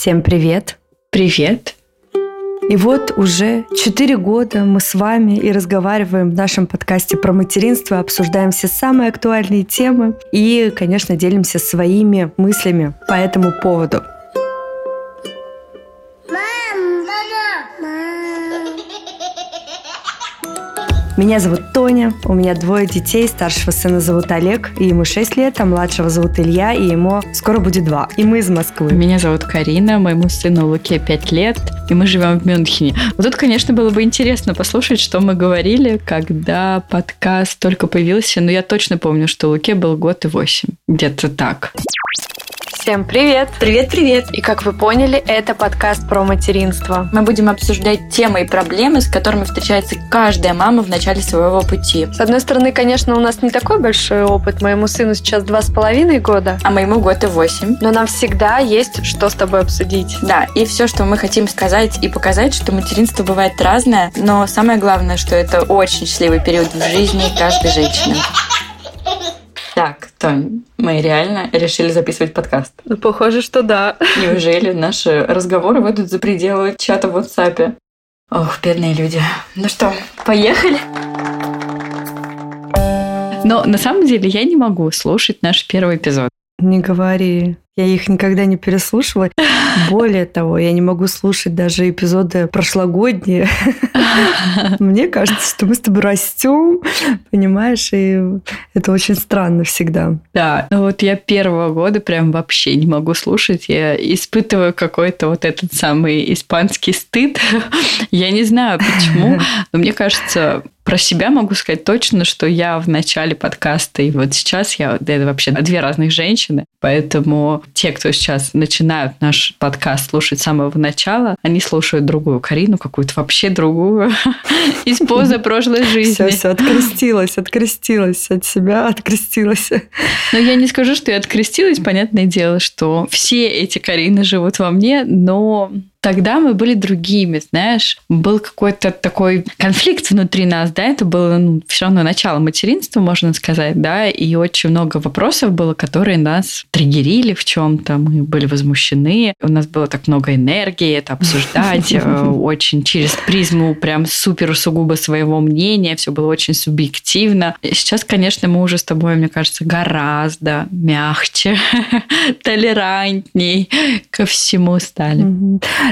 Всем привет! Привет! И вот уже четыре года мы с вами и разговариваем в нашем подкасте про материнство, обсуждаем все самые актуальные темы и, конечно, делимся своими мыслями по этому поводу. Меня зовут Тоня, у меня двое детей, старшего сына зовут Олег, и ему 6 лет, а младшего зовут Илья, и ему скоро будет 2. И мы из Москвы. Меня зовут Карина, моему сыну Луке 5 лет, и мы живем в Мюнхене. Вот тут, конечно, было бы интересно послушать, что мы говорили, когда подкаст только появился, но я точно помню, что Луке был год и восемь. Где-то так. Всем привет! Привет-привет! И как вы поняли, это подкаст про материнство. Мы будем обсуждать темы и проблемы, с которыми встречается каждая мама в начале своего пути. С одной стороны, конечно, у нас не такой большой опыт. Моему сыну сейчас два с половиной года. А моему год и восемь. Но нам всегда есть что с тобой обсудить. Да, и все, что мы хотим сказать и показать, что материнство бывает разное, но самое главное, что это очень счастливый период в жизни каждой женщины. Так, Тонь, мы реально решили записывать подкаст. Ну, похоже, что да. Неужели наши разговоры выйдут за пределы чата в WhatsApp? Ох, бедные люди. Ну что, поехали? Но на самом деле я не могу слушать наш первый эпизод. Не говори. Я их никогда не переслушивала. Более того, я не могу слушать даже эпизоды прошлогодние. Мне кажется, что мы с тобой растем, понимаешь, и это очень странно всегда. Да, ну вот я первого года прям вообще не могу слушать. Я испытываю какой-то вот этот самый испанский стыд. Я не знаю почему, но мне кажется, про себя могу сказать точно, что я в начале подкаста и вот сейчас я это вообще две разных женщины, поэтому те, кто сейчас начинают наш подкаст слушать с самого начала, они слушают другую Карину, какую-то вообще другую из позы прошлой жизни. Все, все, открестилась, открестилась от себя, открестилась. Но я не скажу, что я открестилась, понятное дело, что все эти Карины живут во мне, но тогда мы были другими, знаешь. Был какой-то такой конфликт внутри нас, да, это было ну, все равно начало материнства, можно сказать, да, и очень много вопросов было, которые нас триггерили в чем-то, мы были возмущены, у нас было так много энергии это обсуждать, э, очень через призму прям супер сугубо своего мнения, все было очень субъективно. Сейчас, конечно, мы уже с тобой, мне кажется, гораздо мягче, толерантней ко всему стали.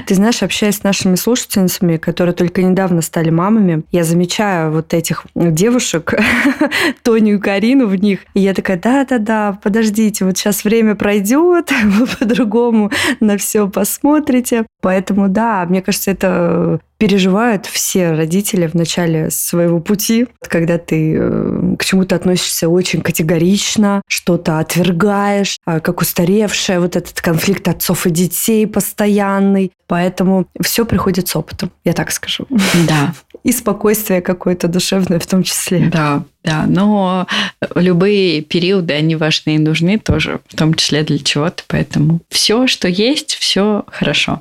Ты знаешь, общаясь с нашими слушательницами, которые только недавно стали мамами, я замечаю вот этих девушек, Тоню и Карину в них, и я такая, да-да-да, подождите, вот сейчас время пройдет, вы по-другому на все посмотрите. Поэтому, да, мне кажется, это переживают все родители в начале своего пути, когда ты э, к чему-то относишься очень категорично, что-то отвергаешь, а, как устаревшее, вот этот конфликт отцов и детей постоянный. Поэтому все приходит с опытом, я так скажу. Да. И спокойствие какое-то душевное в том числе. Да, да, но любые периоды, они важны и нужны тоже, в том числе для чего-то, поэтому все, что есть, все хорошо.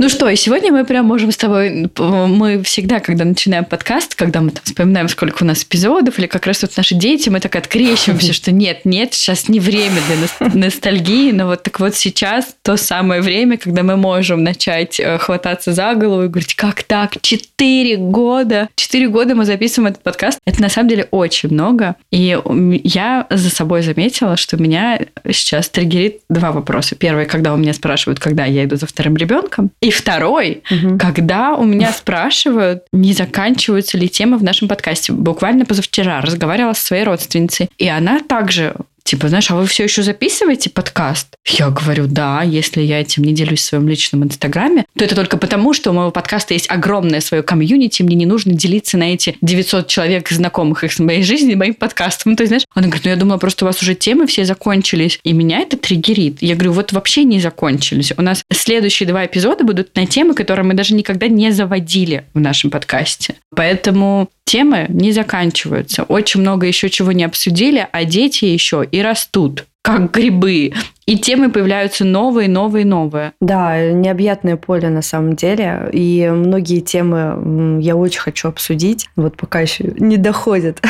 Ну что, и сегодня мы прям можем с тобой, мы всегда, когда начинаем подкаст, когда мы там вспоминаем, сколько у нас эпизодов, или как раз вот наши дети, мы так открещиваемся, что нет, нет, сейчас не время для ностальгии, но вот так вот сейчас то самое время, когда мы можем начать э, хвататься за голову и говорить, как так, четыре года, четыре года мы записываем этот подкаст, это на самом деле очень много, и я за собой заметила, что меня сейчас триггерит два вопроса. Первый, когда у меня спрашивают, когда я иду за вторым ребенком, и второй, угу. когда у меня спрашивают, не заканчиваются ли темы в нашем подкасте. Буквально позавчера разговаривала со своей родственницей, и она также Типа, знаешь, а вы все еще записываете подкаст? Я говорю, да, если я этим не делюсь в своем личном инстаграме, то это только потому, что у моего подкаста есть огромное свое комьюнити, мне не нужно делиться на эти 900 человек, знакомых их с моей жизни, моим подкастом. Ну, то есть, знаешь, она говорит, ну, я думала, просто у вас уже темы все закончились, и меня это триггерит. Я говорю, вот вообще не закончились. У нас следующие два эпизода будут на темы, которые мы даже никогда не заводили в нашем подкасте. Поэтому темы не заканчиваются. Очень много еще чего не обсудили, а дети еще и растут как грибы. И темы появляются новые, новые, новые. Да, необъятное поле на самом деле. И многие темы я очень хочу обсудить. Вот пока еще не доходит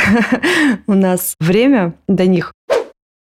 у нас время до них.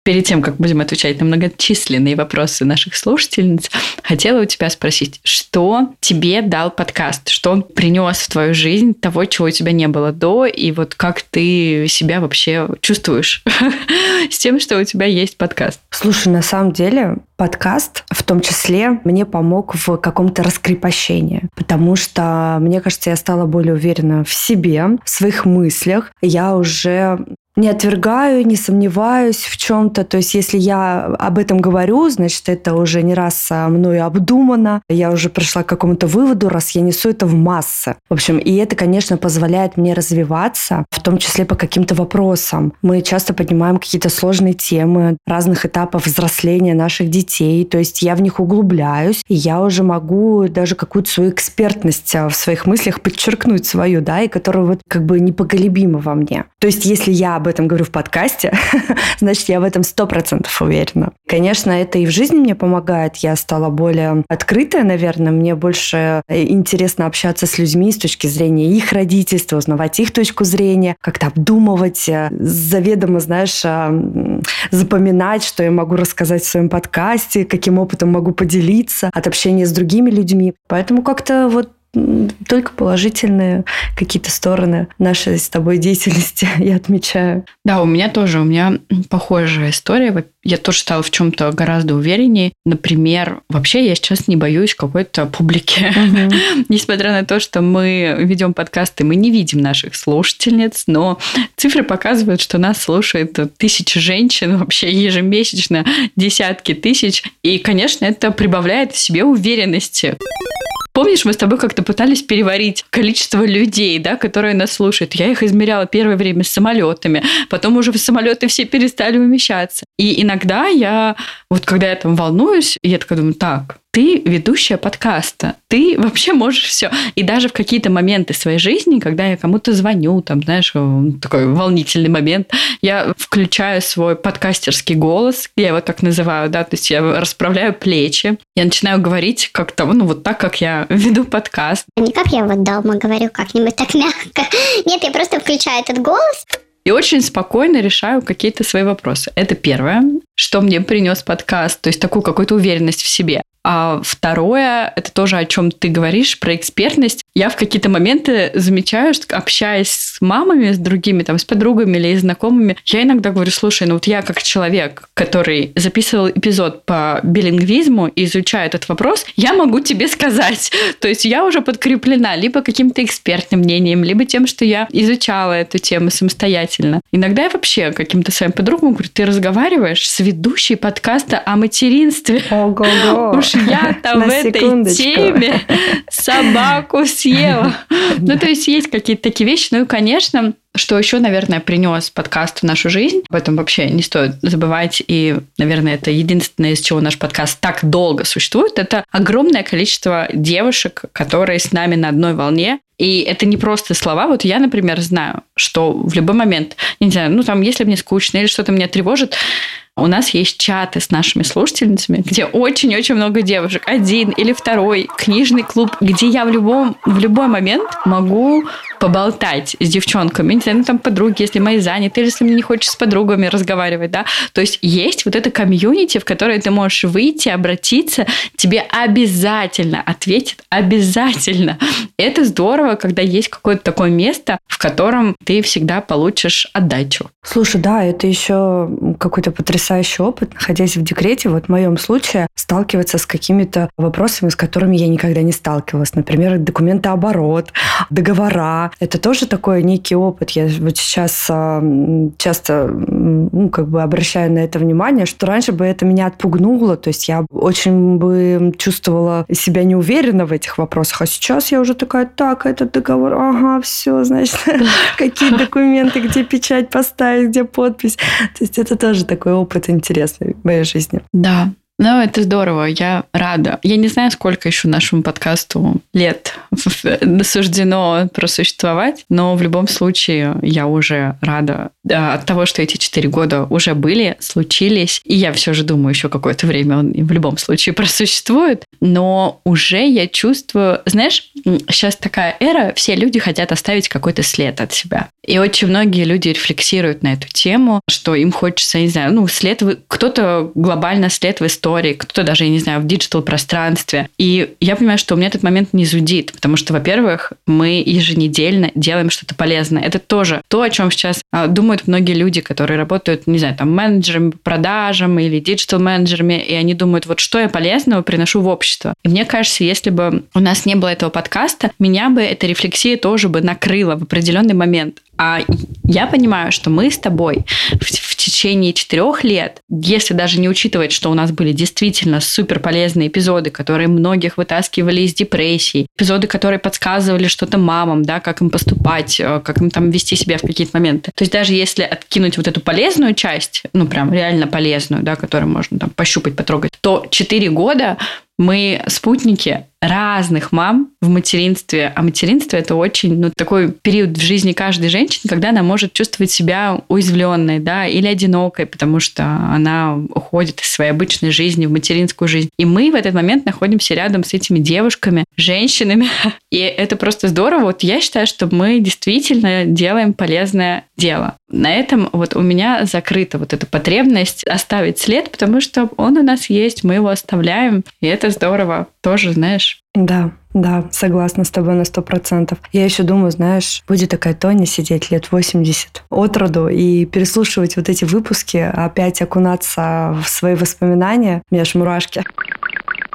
Перед тем, как будем отвечать на многочисленные вопросы наших слушательниц, хотела у тебя спросить, что тебе дал подкаст, что он принес в твою жизнь того, чего у тебя не было до, и вот как ты себя вообще чувствуешь с тем, что у тебя есть подкаст? Слушай, на самом деле подкаст в том числе мне помог в каком-то раскрепощении, потому что, мне кажется, я стала более уверена в себе, в своих мыслях. Я уже не отвергаю, не сомневаюсь в чем-то. То есть, если я об этом говорю, значит, это уже не раз мною обдумано. Я уже пришла к какому-то выводу, раз я несу это в массы. В общем, и это, конечно, позволяет мне развиваться, в том числе по каким-то вопросам. Мы часто поднимаем какие-то сложные темы разных этапов взросления наших детей. То есть, я в них углубляюсь, и я уже могу даже какую-то свою экспертность в своих мыслях подчеркнуть свою, да, и которая вот как бы непоколебима во мне. То есть, если я об этом говорю в подкасте, значит, я в этом сто процентов уверена. Конечно, это и в жизни мне помогает. Я стала более открытая, наверное. Мне больше э, интересно общаться с людьми с точки зрения их родительства, узнавать их точку зрения, как-то обдумывать, э, заведомо, знаешь, э, запоминать, что я могу рассказать в своем подкасте, каким опытом могу поделиться от общения с другими людьми. Поэтому как-то вот только положительные какие-то стороны нашей с тобой деятельности я отмечаю. Да, у меня тоже, у меня похожая история. Я тоже стала в чем-то гораздо увереннее. Например, вообще я сейчас не боюсь какой-то публики. Несмотря на то, что мы ведем подкасты, мы не видим наших слушательниц, но цифры показывают, что нас слушает тысячи женщин вообще ежемесячно, десятки тысяч. И, конечно, это прибавляет в себе уверенности. Помнишь, мы с тобой как-то пытались переварить количество людей, да, которые нас слушают. Я их измеряла первое время с самолетами, потом уже в самолеты все перестали умещаться. И иногда я, вот когда я там волнуюсь, я такая думаю, так, ты ведущая подкаста, ты вообще можешь все. И даже в какие-то моменты своей жизни, когда я кому-то звоню, там, знаешь, такой волнительный момент, я включаю свой подкастерский голос, я его так называю, да, то есть я расправляю плечи, я начинаю говорить как-то, ну, вот так, как я веду подкаст. Не как я вот дома говорю, как-нибудь так мягко. Нет, я просто включаю этот голос, и очень спокойно решаю какие-то свои вопросы. Это первое, что мне принес подкаст, то есть такую какую-то уверенность в себе. А второе, это тоже о чем ты говоришь, про экспертность. Я в какие-то моменты замечаю, что общаясь с мамами, с другими, там, с подругами или знакомыми, я иногда говорю, слушай, ну вот я как человек, который записывал эпизод по билингвизму и изучаю этот вопрос, я могу тебе сказать. То есть я уже подкреплена либо каким-то экспертным мнением, либо тем, что я изучала эту тему самостоятельно. Иногда я вообще каким-то своим подругам говорю, ты разговариваешь с ведущей подкаста о материнстве. Ого-го. Уж я там в этой теме собаку съела. Ну, то есть есть какие-то такие вещи. Ну и, конечно, что еще, наверное, принес подкаст в нашу жизнь, об этом вообще не стоит забывать, и, наверное, это единственное, из чего наш подкаст так долго существует, это огромное количество девушек, которые с нами на одной волне, и это не просто слова. Вот я, например, знаю, что в любой момент, не знаю, ну там, если мне скучно или что-то меня тревожит, у нас есть чаты с нашими слушательницами, где очень-очень много девушек. Один или второй книжный клуб, где я в любом, в любой момент могу поболтать с девчонками, не знаю, там подруги, если мои заняты, или если мне не хочется с подругами разговаривать, да. То есть есть вот это комьюнити, в которое ты можешь выйти, обратиться, тебе обязательно ответят, обязательно. Это здорово, когда есть какое-то такое место, в котором ты всегда получишь отдачу. Слушай, да, это еще какой-то потрясающий опыт, находясь в декрете, вот в моем случае, сталкиваться с какими-то вопросами, с которыми я никогда не сталкивалась. Например, документооборот, договора, это тоже такой некий опыт. Я вот сейчас а, часто ну, как бы обращаю на это внимание, что раньше бы это меня отпугнуло, то есть я очень бы чувствовала себя неуверенно в этих вопросах, а сейчас я уже такая, так, этот договор, ага, все, значит, какие документы, где печать поставить, где подпись. То есть это тоже такой опыт интересный в моей жизни. Да, Ну, это здорово, я рада. Я не знаю, сколько еще нашему подкасту лет суждено просуществовать, но в любом случае я уже рада от того, что эти четыре года уже были, случились, и я все же думаю, еще какое-то время он в любом случае просуществует, но уже я чувствую, знаешь, сейчас такая эра, все люди хотят оставить какой-то след от себя. И очень многие люди рефлексируют на эту тему, что им хочется, не знаю, ну, след, кто-то глобально след в истории, кто-то даже, я не знаю, в digital-пространстве. И я понимаю, что у меня этот момент не зудит, потому что, во-первых, мы еженедельно делаем что-то полезное. Это тоже то, о чем сейчас а, думают многие люди, которые работают, не знаю, там, менеджерами по продажам или digital-менеджерами, и они думают, вот что я полезного приношу в общество. И мне кажется, если бы у нас не было этого подкаста, меня бы эта рефлексия тоже бы накрыла в определенный момент. А я понимаю, что мы с тобой в течение четырех лет, если даже не учитывать, что у нас были действительно супер полезные эпизоды, которые многих вытаскивали из депрессии, эпизоды, которые подсказывали что-то мамам, да, как им поступать, э, как им там вести себя в какие-то моменты. То есть даже если откинуть вот эту полезную часть, ну прям реально полезную, да, которую можно там пощупать, потрогать, то четыре года мы спутники разных мам в материнстве. А материнство это очень, ну, такой период в жизни каждой женщины, когда она может чувствовать себя уязвленной, да, или одинокой, потому что она уходит из своей обычной жизни в материнскую жизнь. И мы в этот момент находимся рядом с этими девушками, женщинами. И это просто здорово. Вот я считаю, что мы действительно делаем полезное дело. На этом вот у меня закрыта вот эта потребность оставить след, потому что он у нас есть, мы его оставляем, и это здорово. Тоже, знаешь, да, да, согласна с тобой на сто процентов. Я еще думаю, знаешь, будет такая Тоня сидеть лет 80 от роду и переслушивать вот эти выпуски, опять окунаться в свои воспоминания. У меня аж мурашки.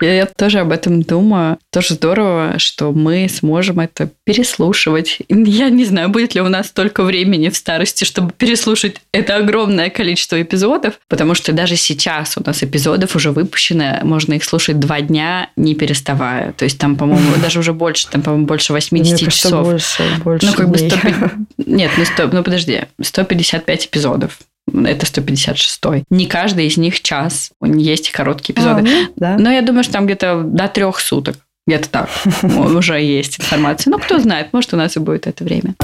Я тоже об этом думаю. Тоже здорово, что мы сможем это переслушивать. Я не знаю, будет ли у нас столько времени в старости, чтобы переслушать это огромное количество эпизодов, потому что даже сейчас у нас эпизодов уже выпущено, можно их слушать два дня, не переставая. То есть там, по-моему, даже уже больше, там, по-моему, больше 80 Мне часов. больше, больше ну, как бы дней. 100... Нет, ну, 100... ну подожди, 155 эпизодов. Это 156. Не каждый из них час. Есть и короткие эпизоды. А, ну, да. Но я думаю, что там где-то до трех суток. Где-то так уже есть информация. Ну, кто знает, может, у нас и будет это время.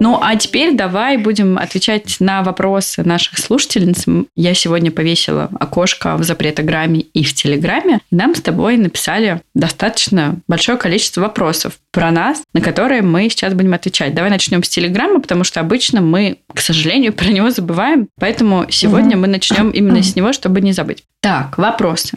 Ну, а теперь давай будем отвечать на вопросы наших слушательниц. Я сегодня повесила окошко в запретограмме и в Телеграме. Нам с тобой написали достаточно большое количество вопросов про нас, на которые мы сейчас будем отвечать. Давай начнем с Телеграма, потому что обычно мы, к сожалению, про него забываем. Поэтому сегодня мы начнем именно с него, чтобы не забыть. Так, вопросы.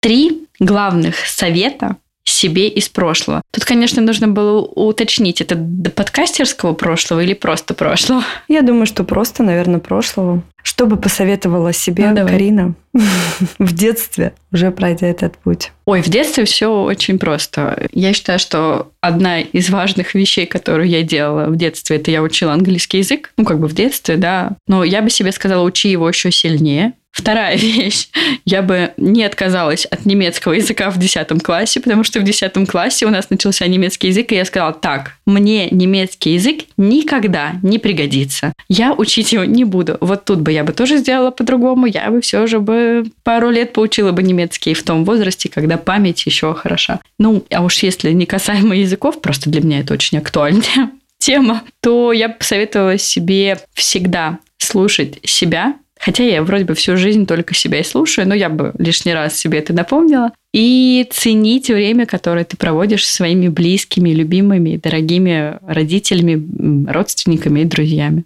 Три главных совета себе из прошлого. Тут, конечно, нужно было уточнить, это до подкастерского прошлого или просто прошлого? Я думаю, что просто, наверное, прошлого. Что бы посоветовала себе Ну, давай. Карина в детстве, уже пройдя этот путь? Ой, в детстве все очень просто. Я считаю, что одна из важных вещей, которую я делала в детстве, это я учила английский язык. Ну, как бы в детстве, да. Но я бы себе сказала, учи его еще сильнее. Вторая вещь. Я бы не отказалась от немецкого языка в 10 классе, потому что в 10 классе у нас начался немецкий язык, и я сказала, так, мне немецкий язык никогда не пригодится. Я учить его не буду. Вот тут бы я бы тоже сделала по-другому. Я бы все же бы пару лет поучила бы немецкий в том возрасте, когда память еще хороша. Ну, а уж если не касаемо языков, просто для меня это очень актуальная тема, то я бы посоветовала себе всегда слушать себя, Хотя я вроде бы всю жизнь только себя и слушаю, но я бы лишний раз себе это напомнила. И ценить время, которое ты проводишь со своими близкими, любимыми, дорогими родителями, родственниками и друзьями.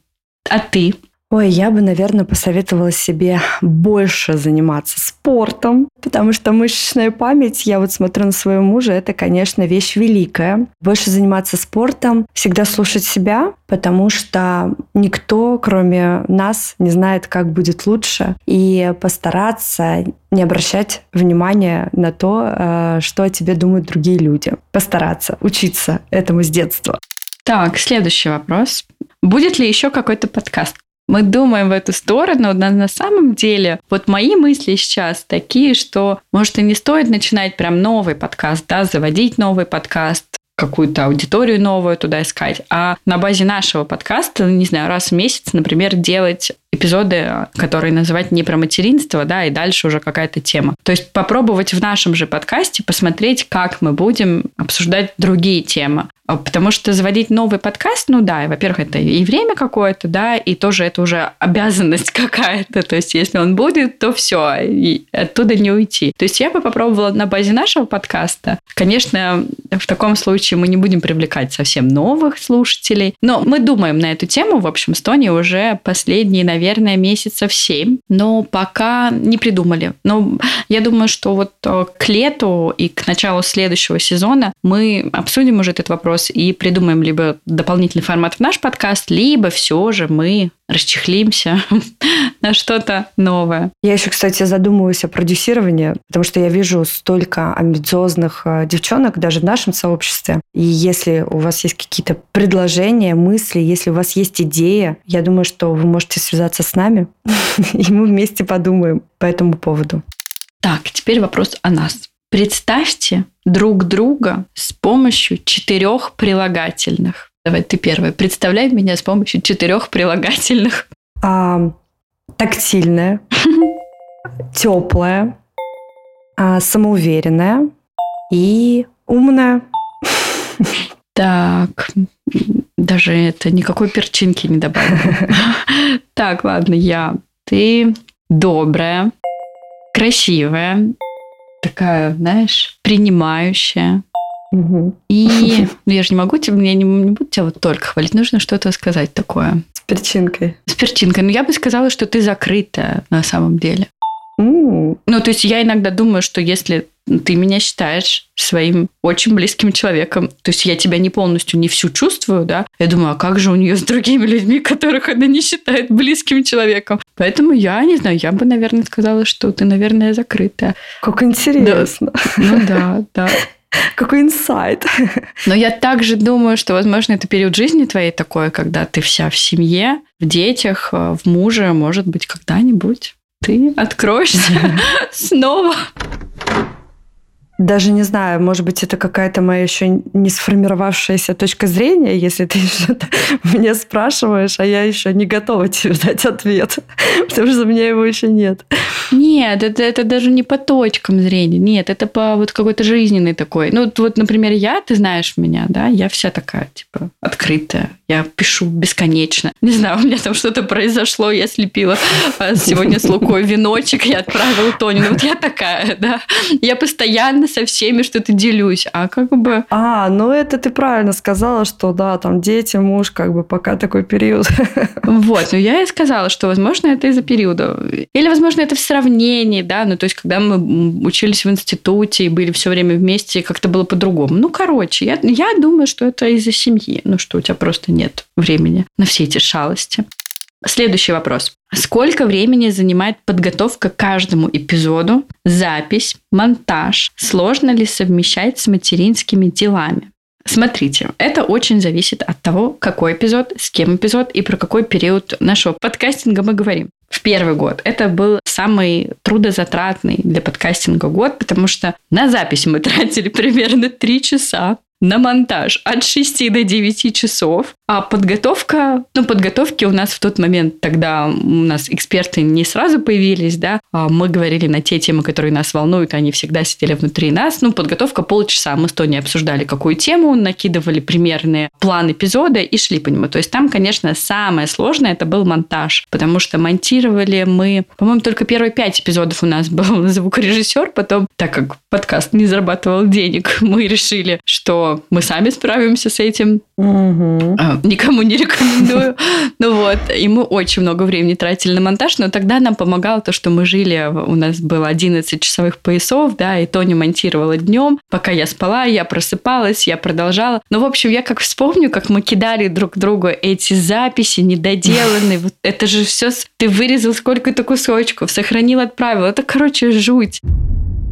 А ты? Ой, я бы, наверное, посоветовала себе больше заниматься спортом, потому что мышечная память, я вот смотрю на своего мужа, это, конечно, вещь великая. Больше заниматься спортом, всегда слушать себя, потому что никто, кроме нас, не знает, как будет лучше, и постараться не обращать внимания на то, э, что о тебе думают другие люди. Постараться учиться этому с детства. Так, следующий вопрос. Будет ли еще какой-то подкаст? Мы думаем в эту сторону, но на самом деле вот мои мысли сейчас такие, что может и не стоит начинать прям новый подкаст, да, заводить новый подкаст, какую-то аудиторию новую туда искать, а на базе нашего подкаста, не знаю, раз в месяц, например, делать эпизоды, которые называть не про материнство, да, и дальше уже какая-то тема. То есть попробовать в нашем же подкасте посмотреть, как мы будем обсуждать другие темы. А, потому что заводить новый подкаст, ну да, во-первых, это и время какое-то, да, и тоже это уже обязанность какая-то. То есть, если он будет, то все, и оттуда не уйти. То есть, я бы попробовала на базе нашего подкаста. Конечно, в таком случае мы не будем привлекать совсем новых слушателей, но мы думаем на эту тему, в общем, с Тони уже последние, наверное, месяцев семь, но пока не придумали. Но я думаю, что вот э, к лету и к началу следующего сезона мы обсудим уже этот вопрос и придумаем либо дополнительный формат в наш подкаст, либо все же мы расчехлимся на что-то новое. Я еще, кстати, задумываюсь о продюсировании, потому что я вижу столько амбициозных э, девчонок даже в нашем сообществе. И если у вас есть какие-то предложения, мысли, если у вас есть идея, я думаю, что вы можете связаться с нами, и мы вместе подумаем по этому поводу. Так, теперь вопрос о нас. Представьте друг друга с помощью четырех прилагательных. Давай ты первая. Представляй меня с помощью четырех прилагательных. А, тактильная, теплая, а, самоуверенная и умная. Так, даже это никакой перчинки не добавила. Так, ладно, я. Ты добрая, красивая, такая, знаешь, принимающая. Угу. И ну, я же не могу тебе, я не, не буду тебя вот только хвалить, нужно что-то сказать такое. С перчинкой. С перчинкой. Но я бы сказала, что ты закрытая на самом деле. Mm. Ну, то есть я иногда думаю, что если ты меня считаешь своим очень близким человеком. То есть я тебя не полностью, не всю чувствую, да. Я думаю, а как же у нее с другими людьми, которых она не считает близким человеком? Поэтому я не знаю, я бы, наверное, сказала, что ты, наверное, закрытая. Как интересно. Да. Ну да, да. Какой инсайт. Но я также думаю, что, возможно, это период жизни твоей такой, когда ты вся в семье, в детях, в муже, может быть, когда-нибудь ты откроешься снова. Даже не знаю, может быть, это какая-то моя еще не сформировавшаяся точка зрения, если ты что-то меня спрашиваешь, а я еще не готова тебе дать ответ, потому что у меня его еще нет. Нет, это, это даже не по точкам зрения, нет, это по вот какой-то жизненной такой. Ну, вот, например, я, ты знаешь меня, да, я вся такая, типа, открытая, я пишу бесконечно. Не знаю, у меня там что-то произошло, я слепила а, сегодня с Лукой веночек, я отправила Тони, ну вот я такая, да, я постоянно со всеми что-то делюсь, а как бы... А, ну это ты правильно сказала, что да, там дети, муж, как бы пока такой период. Вот, ну я и сказала, что, возможно, это из-за периода. Или, возможно, это в сравнении, да, ну то есть, когда мы учились в институте и были все время вместе, как-то было по-другому. Ну, короче, я, я думаю, что это из-за семьи, ну что у тебя просто нет времени на все эти шалости. Следующий вопрос. Сколько времени занимает подготовка к каждому эпизоду, запись, монтаж? Сложно ли совмещать с материнскими делами? Смотрите, это очень зависит от того, какой эпизод, с кем эпизод и про какой период нашего подкастинга мы говорим. В первый год это был самый трудозатратный для подкастинга год, потому что на запись мы тратили примерно 3 часа на монтаж от 6 до 9 часов, а подготовка, ну, подготовки у нас в тот момент тогда у нас эксперты не сразу появились, да, а мы говорили на те темы, которые нас волнуют, они всегда сидели внутри нас. Ну, подготовка полчаса. Мы с Тони обсуждали какую тему, накидывали примерный план эпизода и шли по нему. То есть там, конечно, самое сложное это был монтаж, потому что монтировали мы, по-моему, только первые пять эпизодов у нас был звукорежиссер, потом, так как подкаст не зарабатывал денег, мы решили, что мы сами справимся с этим. Угу. Никому не рекомендую. Ну вот, и мы очень много времени тратили на монтаж, но тогда нам помогало то, что мы жили, у нас было 11 часовых поясов, да, и Тоня монтировала днем, пока я спала, я просыпалась, я продолжала. Ну, в общем, я как вспомню, как мы кидали друг другу эти записи недоделанные, вот это же все, ты вырезал сколько-то кусочков, сохранил, отправил, это, короче, жуть.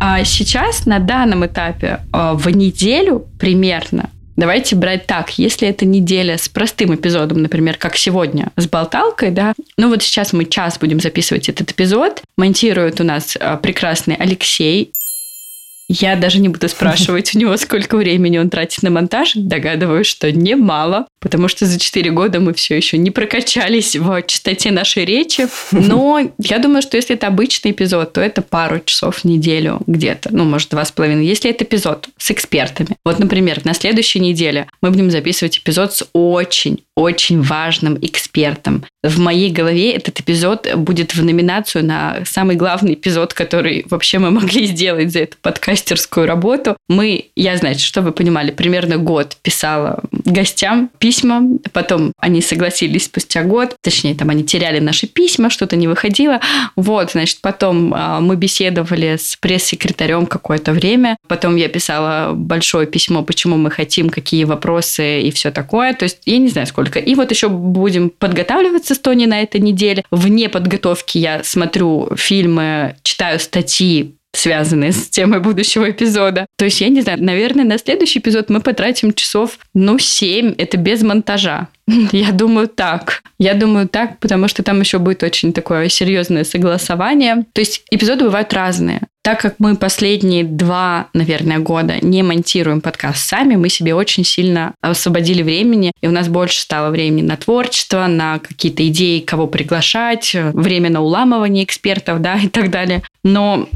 А сейчас на данном этапе а, в неделю примерно Давайте брать так, если это неделя с простым эпизодом, например, как сегодня, с болталкой, да, ну вот сейчас мы час будем записывать этот эпизод, монтирует у нас а, прекрасный Алексей, Я даже не буду спрашивать у него, сколько времени он тратит на монтаж. Догадываюсь, что немало, потому что за 4 года мы все еще не прокачались в частоте нашей речи. Но я думаю, что если это обычный эпизод, то это пару часов в неделю где-то. Ну, может, два с половиной. Если это эпизод с экспертами. Вот, например, на следующей неделе мы будем записывать эпизод с очень очень важным экспертом. В моей голове этот эпизод будет в номинацию на самый главный эпизод, который вообще мы могли сделать за эту подкастерскую работу. Мы, я, знаете, что вы понимали, примерно год писала гостям письма, потом они согласились спустя год, точнее, там они теряли наши письма, что-то не выходило. Вот, значит, потом а, мы беседовали с пресс-секретарем какое-то время, потом я писала большое письмо, почему мы хотим, какие вопросы и все такое. То есть я не знаю, сколько. И вот еще будем подготавливаться с Тони на этой неделе. Вне подготовки я смотрю фильмы, читаю статьи связанные с темой будущего эпизода. То есть, я не знаю, наверное, на следующий эпизод мы потратим часов, ну, 7, это без монтажа. Я думаю так. Я думаю так, потому что там еще будет очень такое серьезное согласование. То есть эпизоды бывают разные. Так как мы последние два, наверное, года не монтируем подкаст сами, мы себе очень сильно освободили времени, и у нас больше стало времени на творчество, на какие-то идеи, кого приглашать, время на уламывание экспертов, да, и так далее. Но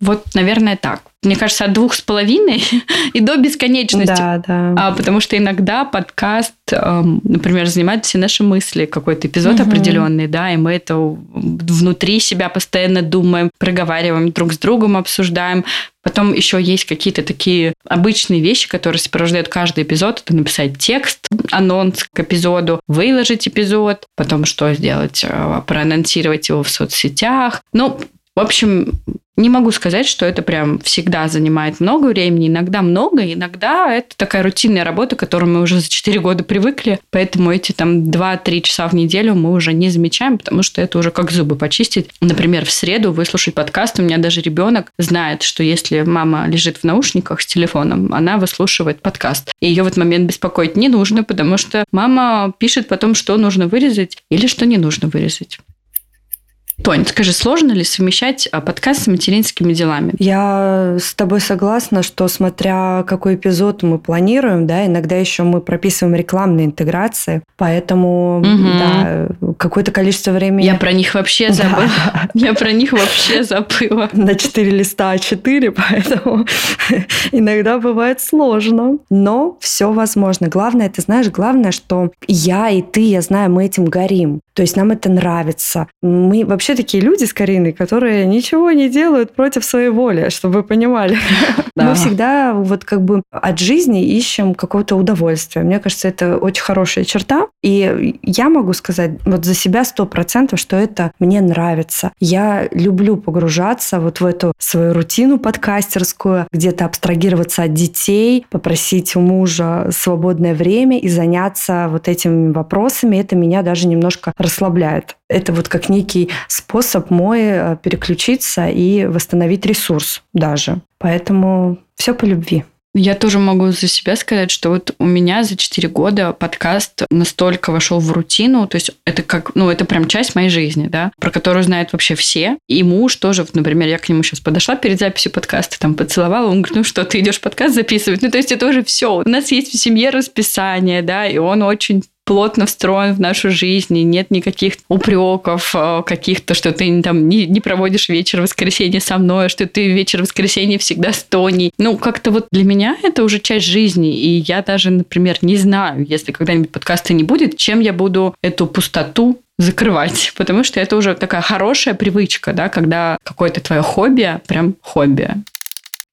вот, наверное, так мне кажется, от двух с половиной и до бесконечности. Да, да. А, потому что иногда подкаст, эм, например, занимает все наши мысли, какой-то эпизод угу. определенный, да, и мы это внутри себя постоянно думаем, проговариваем друг с другом, обсуждаем. Потом еще есть какие-то такие обычные вещи, которые сопровождают каждый эпизод. Это написать текст, анонс к эпизоду, выложить эпизод, потом что сделать, э, проанонсировать его в соцсетях. Ну, в общем, не могу сказать, что это прям всегда занимает много времени, иногда много, иногда это такая рутинная работа, к которой мы уже за 4 года привыкли, поэтому эти там 2-3 часа в неделю мы уже не замечаем, потому что это уже как зубы почистить. Например, в среду выслушать подкаст, у меня даже ребенок знает, что если мама лежит в наушниках с телефоном, она выслушивает подкаст. И ее в этот момент беспокоить не нужно, потому что мама пишет потом, что нужно вырезать или что не нужно вырезать. Тонь, скажи, сложно ли совмещать а, подкаст с материнскими делами? Я с тобой согласна, что смотря какой эпизод мы планируем, да, иногда еще мы прописываем рекламные интеграции, поэтому угу. да, какое-то количество времени... Я про них вообще забыла. Да. Я про них вообще забыла. На 4 листа А4, поэтому иногда бывает сложно, но все возможно. Главное, ты знаешь, главное, что я и ты, я знаю, мы этим горим. То есть нам это нравится. Мы вообще такие люди с Кариной, которые ничего не делают против своей воли, чтобы вы понимали. Да. Мы всегда вот как бы от жизни ищем какого-то удовольствия. Мне кажется, это очень хорошая черта. И я могу сказать вот за себя сто процентов, что это мне нравится. Я люблю погружаться вот в эту свою рутину подкастерскую, где-то абстрагироваться от детей, попросить у мужа свободное время и заняться вот этими вопросами. Это меня даже немножко расслабляет. Это вот как некий способ мой э, переключиться и восстановить ресурс даже. Поэтому все по любви. Я тоже могу за себя сказать, что вот у меня за 4 года подкаст настолько вошел в рутину, то есть это как, ну, это прям часть моей жизни, да, про которую знают вообще все. И муж тоже, например, я к нему сейчас подошла перед записью подкаста, там поцеловала, он говорит, ну что, ты идешь подкаст записывать? Ну, то есть это уже все. У нас есть в семье расписание, да, и он очень плотно встроен в нашу жизнь, и нет никаких упреков э, каких-то, что ты там не, не проводишь вечер воскресенья со мной, что ты вечер воскресенья всегда с Тони. Ну, как-то вот для меня это уже часть жизни, и я даже, например, не знаю, если когда-нибудь подкаста не будет, чем я буду эту пустоту закрывать, потому что это уже такая хорошая привычка, да, когда какое-то твое хобби, прям хобби.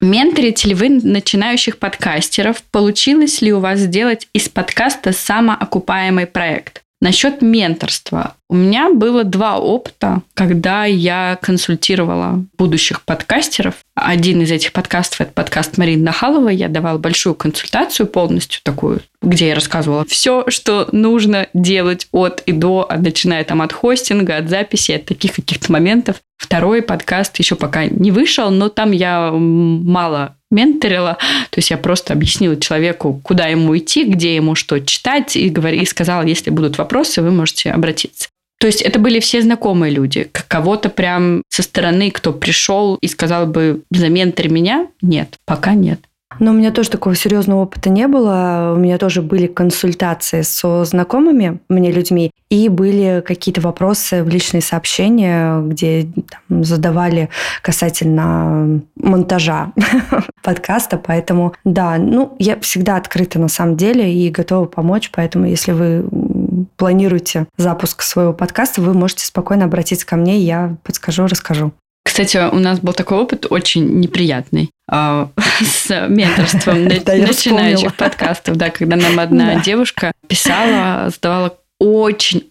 Менторите ли вы начинающих подкастеров? Получилось ли у вас сделать из подкаста самоокупаемый проект? Насчет менторства. У меня было два опыта, когда я консультировала будущих подкастеров. Один из этих подкастов – это подкаст Марины Нахаловой. Я давала большую консультацию полностью такую, где я рассказывала все, что нужно делать от и до, начиная там от хостинга, от записи, от таких каких-то моментов. Второй подкаст еще пока не вышел, но там я мало менторила. То есть я просто объяснила человеку, куда ему идти, где ему что читать, и, говори, и сказала, если будут вопросы, вы можете обратиться. То есть это были все знакомые люди? Кого-то прям со стороны, кто пришел и сказал бы, заментори меня? Нет, пока нет. Но у меня тоже такого серьезного опыта не было. У меня тоже были консультации со знакомыми мне людьми, и были какие-то вопросы в личные сообщения, где там, задавали касательно монтажа подкаста. Поэтому, да, ну, я всегда открыта на самом деле и готова помочь. Поэтому, если вы планируете запуск своего подкаста, вы можете спокойно обратиться ко мне, я подскажу, расскажу. Кстати, у нас был такой опыт очень неприятный а, с менторством начинающих подкастов, да, когда нам одна девушка писала, задавала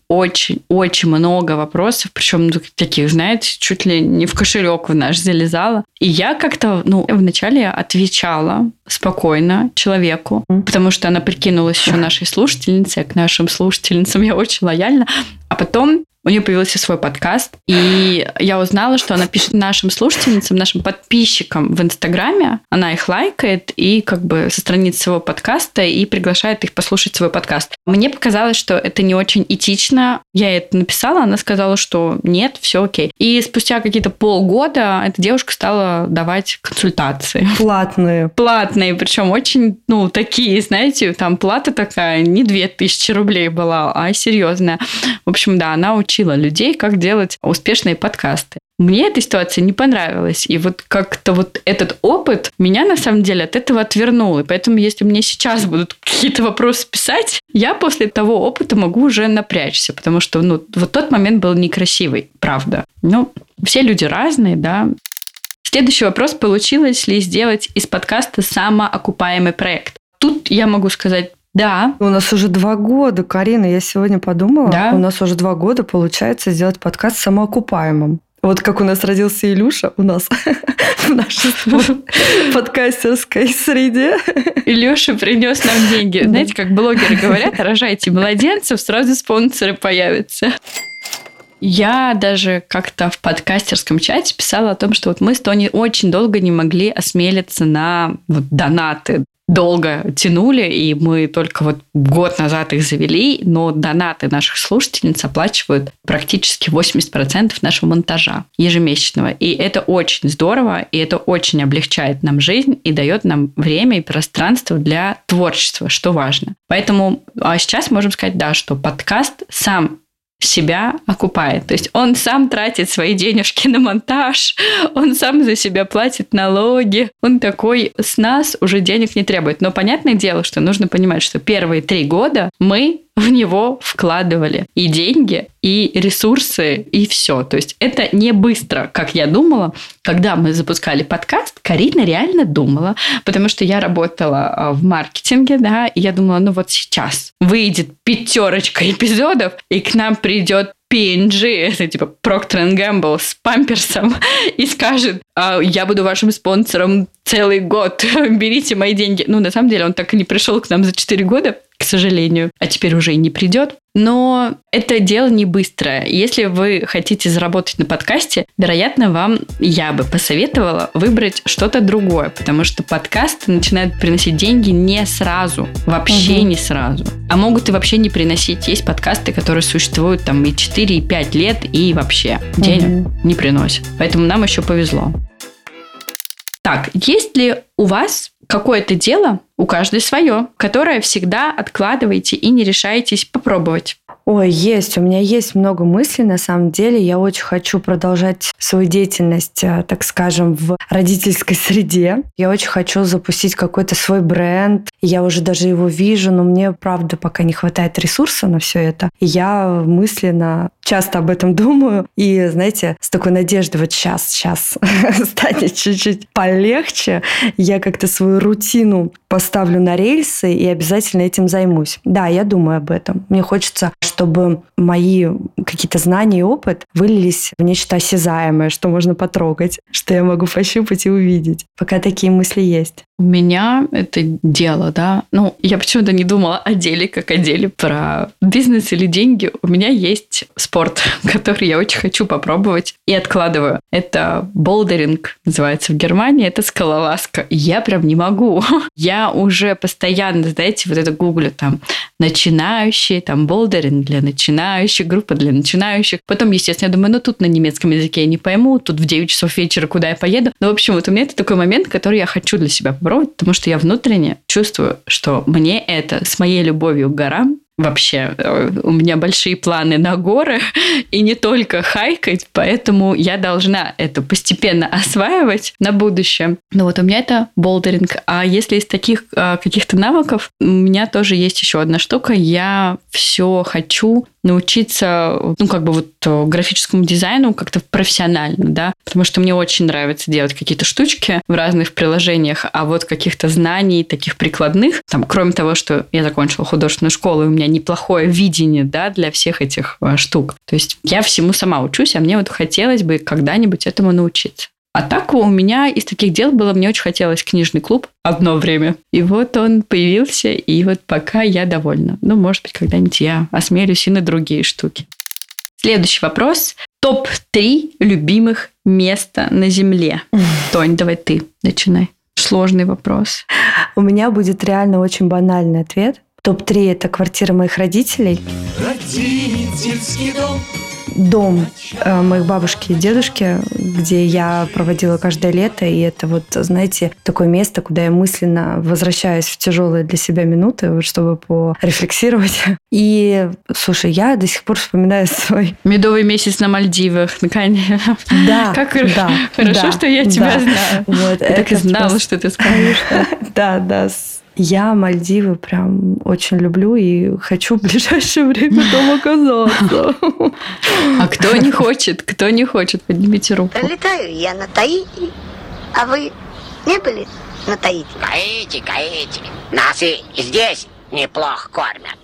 очень-очень-очень много вопросов, причем ну, таких, знаете, чуть ли не в кошелек в наш залезала. И я как-то, ну, вначале отвечала спокойно человеку, потому что она прикинулась еще нашей слушательницей, а к нашим слушательницам я очень лояльна. А потом у нее появился свой подкаст, и я узнала, что она пишет нашим слушательницам, нашим подписчикам в Инстаграме. Она их лайкает и как бы со страниц своего подкаста и приглашает их послушать свой подкаст. Мне показалось, что это не очень этично. Я это написала, она сказала, что нет, все окей. И спустя какие-то полгода эта девушка стала давать консультации. Платные. Платные, причем очень, ну, такие, знаете, там плата такая не 2000 рублей была, а серьезная. В общем, да, она учила людей, как делать успешные подкасты. Мне эта ситуация не понравилась. И вот как-то вот этот опыт меня на самом деле от этого отвернул. И поэтому, если мне сейчас будут какие-то вопросы писать, я после того опыта могу уже напрячься, потому что ну, вот тот момент был некрасивый, правда. Ну, все люди разные, да. Следующий вопрос. Получилось ли сделать из подкаста самоокупаемый проект? Тут я могу сказать да. У нас уже два года, Карина, я сегодня подумала, да? у нас уже два года получается сделать подкаст самоокупаемым. Вот как у нас родился Илюша, у нас в нашей подкастерской среде. Илюша принес нам деньги. Знаете, как блогеры говорят, рожайте младенцев, сразу спонсоры появятся. Я даже как-то в подкастерском чате писала о том, что вот мы с Тони очень долго не могли осмелиться на вот донаты долго тянули, и мы только вот год назад их завели, но донаты наших слушательниц оплачивают практически 80% нашего монтажа ежемесячного. И это очень здорово, и это очень облегчает нам жизнь и дает нам время и пространство для творчества, что важно. Поэтому а сейчас можем сказать, да, что подкаст сам себя окупает. То есть он сам тратит свои денежки на монтаж, он сам за себя платит налоги. Он такой с нас уже денег не требует. Но понятное дело, что нужно понимать, что первые три года мы в него вкладывали и деньги, и ресурсы, и все. То есть это не быстро, как я думала. Когда мы запускали подкаст, Карина реально думала, потому что я работала а, в маркетинге, да, и я думала, ну вот сейчас выйдет пятерочка эпизодов, и к нам придет P&G, это типа Procter Gamble с памперсом и скажет, «А, я буду вашим спонсором целый год, берите мои деньги. Ну, на самом деле, он так и не пришел к нам за 4 года, к сожалению, а теперь уже и не придет. Но это дело не быстрое. Если вы хотите заработать на подкасте, вероятно, вам я бы посоветовала выбрать что-то другое, потому что подкасты начинают приносить деньги не сразу, вообще угу. не сразу. А могут и вообще не приносить. Есть подкасты, которые существуют там и 4, и 5 лет, и вообще денег угу. не приносят. Поэтому нам еще повезло. Так, есть ли у вас какое-то дело, у каждой свое, которое всегда откладываете и не решаетесь попробовать? Ой, есть. У меня есть много мыслей, на самом деле. Я очень хочу продолжать свою деятельность, э, так скажем, в родительской среде. Я очень хочу запустить какой-то свой бренд. Я уже даже его вижу, но мне, правда, пока не хватает ресурса на все это. И я мысленно часто об этом думаю. И, знаете, с такой надеждой, вот сейчас, сейчас станет чуть-чуть полегче. Я как-то свою рутину поставлю на рельсы и обязательно этим займусь. Да, я думаю об этом. Мне хочется, чтобы мои какие-то знания и опыт вылились в нечто осязаемое, что можно потрогать, что я могу пощупать и увидеть. Пока такие мысли есть. У меня это дело, да. Ну, я почему-то не думала о деле, как о деле про бизнес или деньги. У меня есть спорт, который я очень хочу попробовать и откладываю. Это болдеринг, называется в Германии. Это скалолазка. Я прям не могу. Я уже постоянно, знаете, вот это гуглю там начинающие, там болдеринг для начинающих, группа для начинающих. Потом, естественно, я думаю, ну тут на немецком языке я не пойму, тут в 9 часов вечера куда я поеду. Ну, в общем, вот у меня это такой момент, который я хочу для себя попробовать, потому что я внутренне чувствую, что мне это с моей любовью к горам вообще э, у меня большие планы на горы и не только хайкать, поэтому я должна это постепенно осваивать на будущее. Но вот у меня это болдеринг. А если из таких э, каких-то навыков, у меня тоже есть еще одна штука. Я все хочу научиться, ну, как бы вот э, графическому дизайну как-то профессионально, да, потому что мне очень нравится делать какие-то штучки в разных приложениях, а вот каких-то знаний таких прикладных, там, кроме того, что я закончила художественную школу, и у меня неплохое видение, да, для всех этих э, штук. То есть я всему сама учусь, а мне вот хотелось бы когда-нибудь этому научиться. А так у меня из таких дел было, мне очень хотелось книжный клуб одно время. И вот он появился, и вот пока я довольна. Ну, может быть, когда-нибудь я осмелюсь и на другие штуки. Следующий вопрос. Топ-3 любимых места на Земле. Тонь, давай ты начинай. Сложный вопрос. У меня будет реально очень банальный ответ. Топ-3 – это квартира моих родителей. Родительский дом дом э, моих бабушки и дедушки, где я проводила каждое лето, и это вот, знаете, такое место, куда я мысленно возвращаюсь в тяжелые для себя минуты, вот, чтобы порефлексировать. И, слушай, я до сих пор вспоминаю свой... Медовый месяц на Мальдивах, наконец. Да, Как да, хорошо, да, что я тебя да. знаю. Вот, Я так и знала, просто- что ты скажешь. Да, да. Я Мальдивы прям очень люблю и хочу в ближайшее время там оказаться. А кто не хочет? Кто не хочет? Поднимите руку. Летаю я на Таити, а вы не были на Таити? Гаити, Гаити. Нас и здесь неплохо кормят.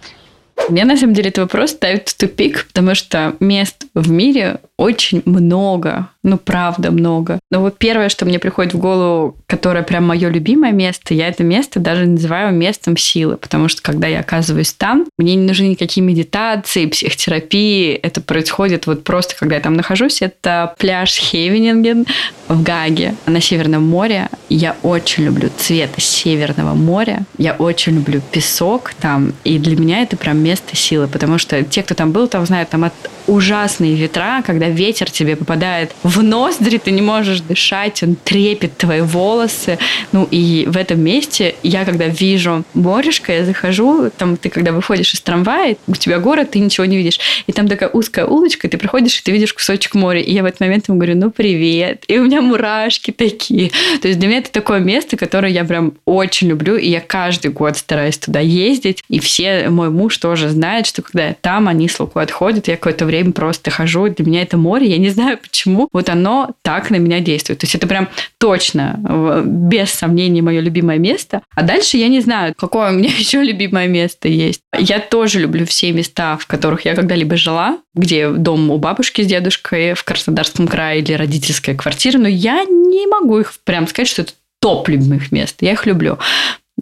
Меня на самом деле этот вопрос ставит в тупик, потому что мест в мире очень много. Ну, правда, много. Но вот первое, что мне приходит в голову, которое прям мое любимое место, я это место даже называю местом силы, потому что когда я оказываюсь там, мне не нужны никакие медитации, психотерапии. Это происходит вот просто, когда я там нахожусь. Это пляж Хейвенинген в Гаге на Северном море. Я очень люблю цвет Северного моря. Я очень люблю песок там. И для меня это прям место силы, потому что те, кто там был, там знают, там от ужасные ветра, когда ветер тебе попадает в ноздри, ты не можешь дышать, он трепет твои волосы. Ну и в этом месте я, когда вижу морешко, я захожу, там ты когда выходишь из трамвая, у тебя город, ты ничего не видишь. И там такая узкая улочка, ты приходишь, и ты видишь кусочек моря. И я в этот момент ему говорю, ну привет. И у меня мурашки такие. То есть для меня это такое место, которое я прям очень люблю, и я каждый год стараюсь туда ездить. И все, мой муж тоже знает, что когда я там, они с Лукой отходят, я какое-то время просто хожу. Для меня это море, я не знаю почему, вот оно так на меня действует. То есть это прям точно, без сомнений, мое любимое место. А дальше я не знаю, какое у меня еще любимое место есть. Я тоже люблю все места, в которых я когда-либо жила, где дом у бабушки с дедушкой в Краснодарском крае или родительская квартира, но я не могу их прям сказать, что это топ любимых мест. Я их люблю.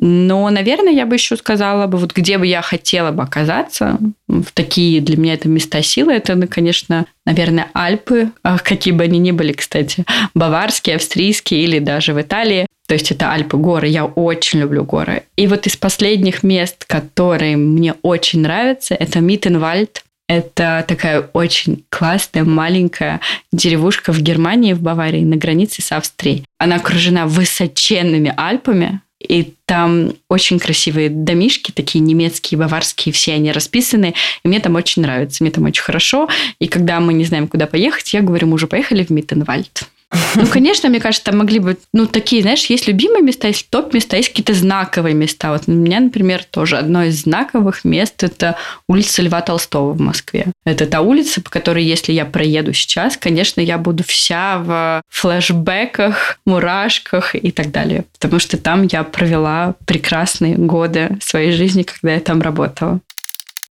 Но, наверное, я бы еще сказала бы, вот где бы я хотела бы оказаться, в такие для меня это места силы, это, ну, конечно, наверное, Альпы, а какие бы они ни были, кстати, баварские, австрийские или даже в Италии. То есть это Альпы, горы. Я очень люблю горы. И вот из последних мест, которые мне очень нравятся, это Миттенвальд. Это такая очень классная маленькая деревушка в Германии, в Баварии, на границе с Австрией. Она окружена высоченными Альпами, и там очень красивые домишки, такие немецкие, баварские, все они расписаны. И мне там очень нравится, мне там очень хорошо. И когда мы не знаем, куда поехать, я говорю, мы уже поехали в Миттенвальд. Ну, конечно, мне кажется, там могли быть, ну, такие, знаешь, есть любимые места, есть топ-места, есть какие-то знаковые места. Вот у меня, например, тоже одно из знаковых мест – это улица Льва Толстого в Москве. Это та улица, по которой, если я проеду сейчас, конечно, я буду вся в флешбеках, мурашках и так далее. Потому что там я провела прекрасные годы своей жизни, когда я там работала.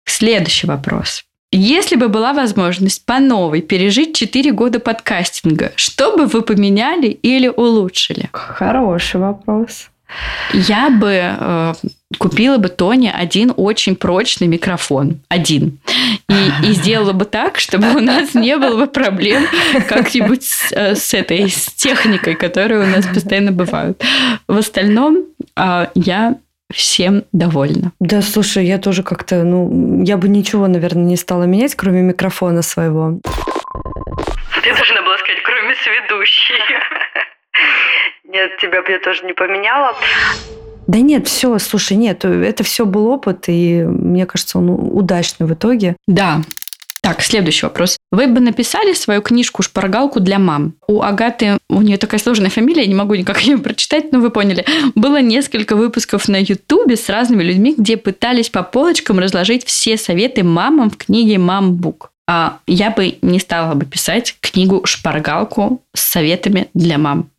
Следующий вопрос. Если бы была возможность по новой пережить 4 года подкастинга, что бы вы поменяли или улучшили? Хороший вопрос. Я бы э, купила бы Тоне один очень прочный микрофон. Один. И, и сделала бы так, чтобы у нас не было бы проблем как-нибудь с, э, с этой с техникой, которые у нас постоянно бывают. В остальном э, я всем довольна. Да, слушай, я тоже как-то, ну, я бы ничего, наверное, не стала менять, кроме микрофона своего. Ты должна была сказать, кроме сведущей. Нет, тебя бы я тоже не поменяла. Да нет, все, слушай, нет, это все был опыт, и мне кажется, он удачный в итоге. Да. Так, следующий вопрос. Вы бы написали свою книжку «Шпаргалку для мам»? У Агаты, у нее такая сложная фамилия, я не могу никак ее прочитать, но вы поняли. Было несколько выпусков на Ютубе с разными людьми, где пытались по полочкам разложить все советы мамам в книге «Мамбук». А я бы не стала бы писать книгу «Шпаргалку» с советами для мам.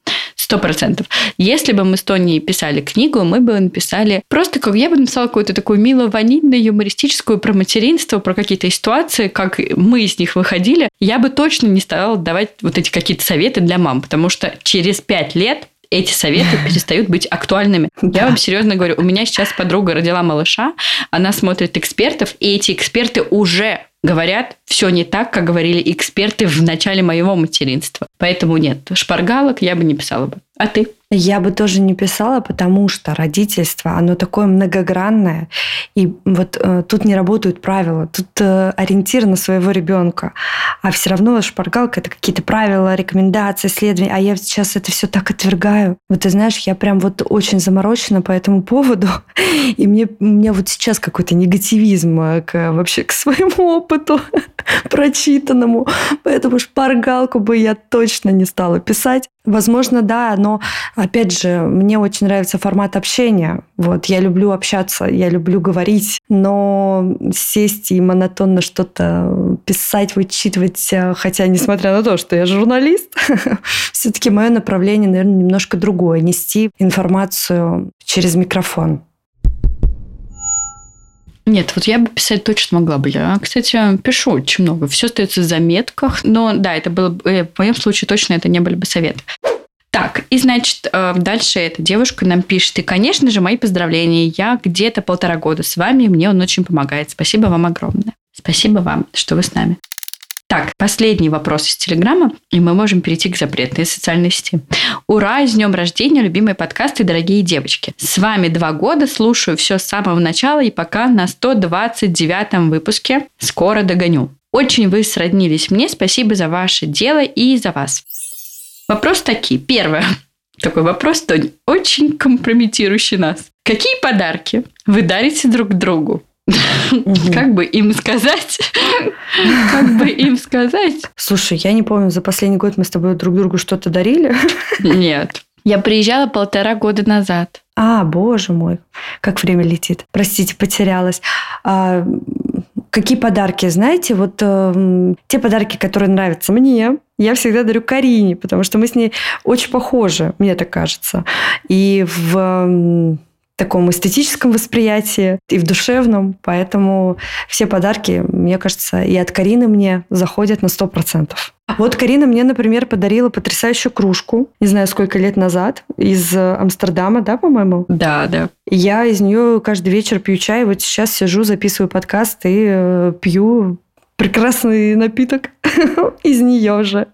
Сто процентов. Если бы мы с Тони писали книгу, мы бы написали просто как я бы написала какую-то такую мило-ванильную, юмористическую про материнство, про какие-то ситуации, как мы из них выходили. Я бы точно не стала давать вот эти какие-то советы для мам, потому что через пять лет эти советы перестают быть актуальными. Я вам серьезно говорю, у меня сейчас подруга родила малыша, она смотрит экспертов, и эти эксперты уже говорят все не так, как говорили эксперты в начале моего материнства. Поэтому нет, шпаргалок я бы не писала бы. А ты? Я бы тоже не писала, потому что родительство, оно такое многогранное, и вот э, тут не работают правила, тут э, ориентир на своего ребенка, а все равно шпаргалка это какие-то правила, рекомендации, исследования, а я сейчас это все так отвергаю. Вот ты знаешь, я прям вот очень заморочена по этому поводу, и мне, у меня вот сейчас какой-то негативизм э, к, вообще к своему опыту прочитанному, поэтому шпаргалку бы я точно не стала писать. Возможно, да, но опять же, мне очень нравится формат общения. Вот, я люблю общаться, я люблю говорить, но сесть и монотонно что-то писать, вычитывать, э, хотя, несмотря на то, что я журналист, все-таки мое направление, наверное, немножко другое. Нести информацию через микрофон. Нет, вот я бы писать точно могла бы. Я, кстати, пишу очень много. Все остается в заметках. Но да, это было бы, э, в моем случае точно это не были бы советы. Так, и значит, э, дальше эта девушка нам пишет, и, конечно же, мои поздравления. Я где-то полтора года с вами, мне он очень помогает. Спасибо вам огромное. Спасибо вам, что вы с нами. Так, последний вопрос из Телеграма, и мы можем перейти к запретной социальной сети. Ура, с днем рождения, любимые подкасты, дорогие девочки. С вами два года, слушаю все с самого начала и пока на 129 выпуске. Скоро догоню. Очень вы сроднились мне, спасибо за ваше дело и за вас. Вопрос такие. Первое. Такой вопрос, Тони, очень компрометирующий нас. Какие подарки вы дарите друг другу? Как бы им сказать? Как бы им сказать? Слушай, я не помню, за последний год мы с тобой друг другу что-то дарили? Нет. Я приезжала полтора года назад. А, боже мой, как время летит. Простите, потерялась. А, какие подарки, знаете, вот э, те подарки, которые нравятся мне, я всегда дарю Карине, потому что мы с ней очень похожи, мне так кажется. И в таком эстетическом восприятии и в душевном. Поэтому все подарки, мне кажется, и от Карины мне заходят на 100%. Вот Карина мне, например, подарила потрясающую кружку, не знаю, сколько лет назад, из Амстердама, да, по-моему? Да, да. Я из нее каждый вечер пью чай. Вот сейчас сижу, записываю подкаст и э, пью прекрасный напиток из нее же.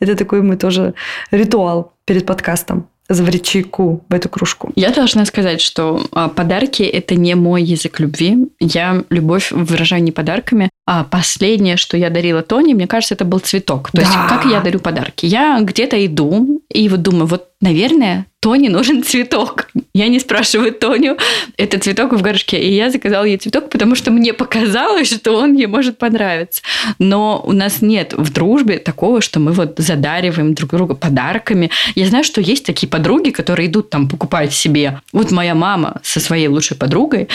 Это такой мы тоже ритуал перед подкастом заварить чайку в эту кружку. Я должна сказать, что а, подарки – это не мой язык любви. Я любовь выражаю не подарками. А последнее, что я дарила Тони, мне кажется, это был цветок. То да. есть, как я дарю подарки? Я где-то иду и вот думаю, вот, наверное, Тони нужен цветок. Я не спрашиваю Тоню, это цветок в горшке. И я заказала ей цветок, потому что мне показалось, что он ей может понравиться. Но у нас нет в дружбе такого, что мы вот задариваем друг друга подарками. Я знаю, что есть такие подруги, которые идут там покупать себе. Вот моя мама со своей лучшей подругой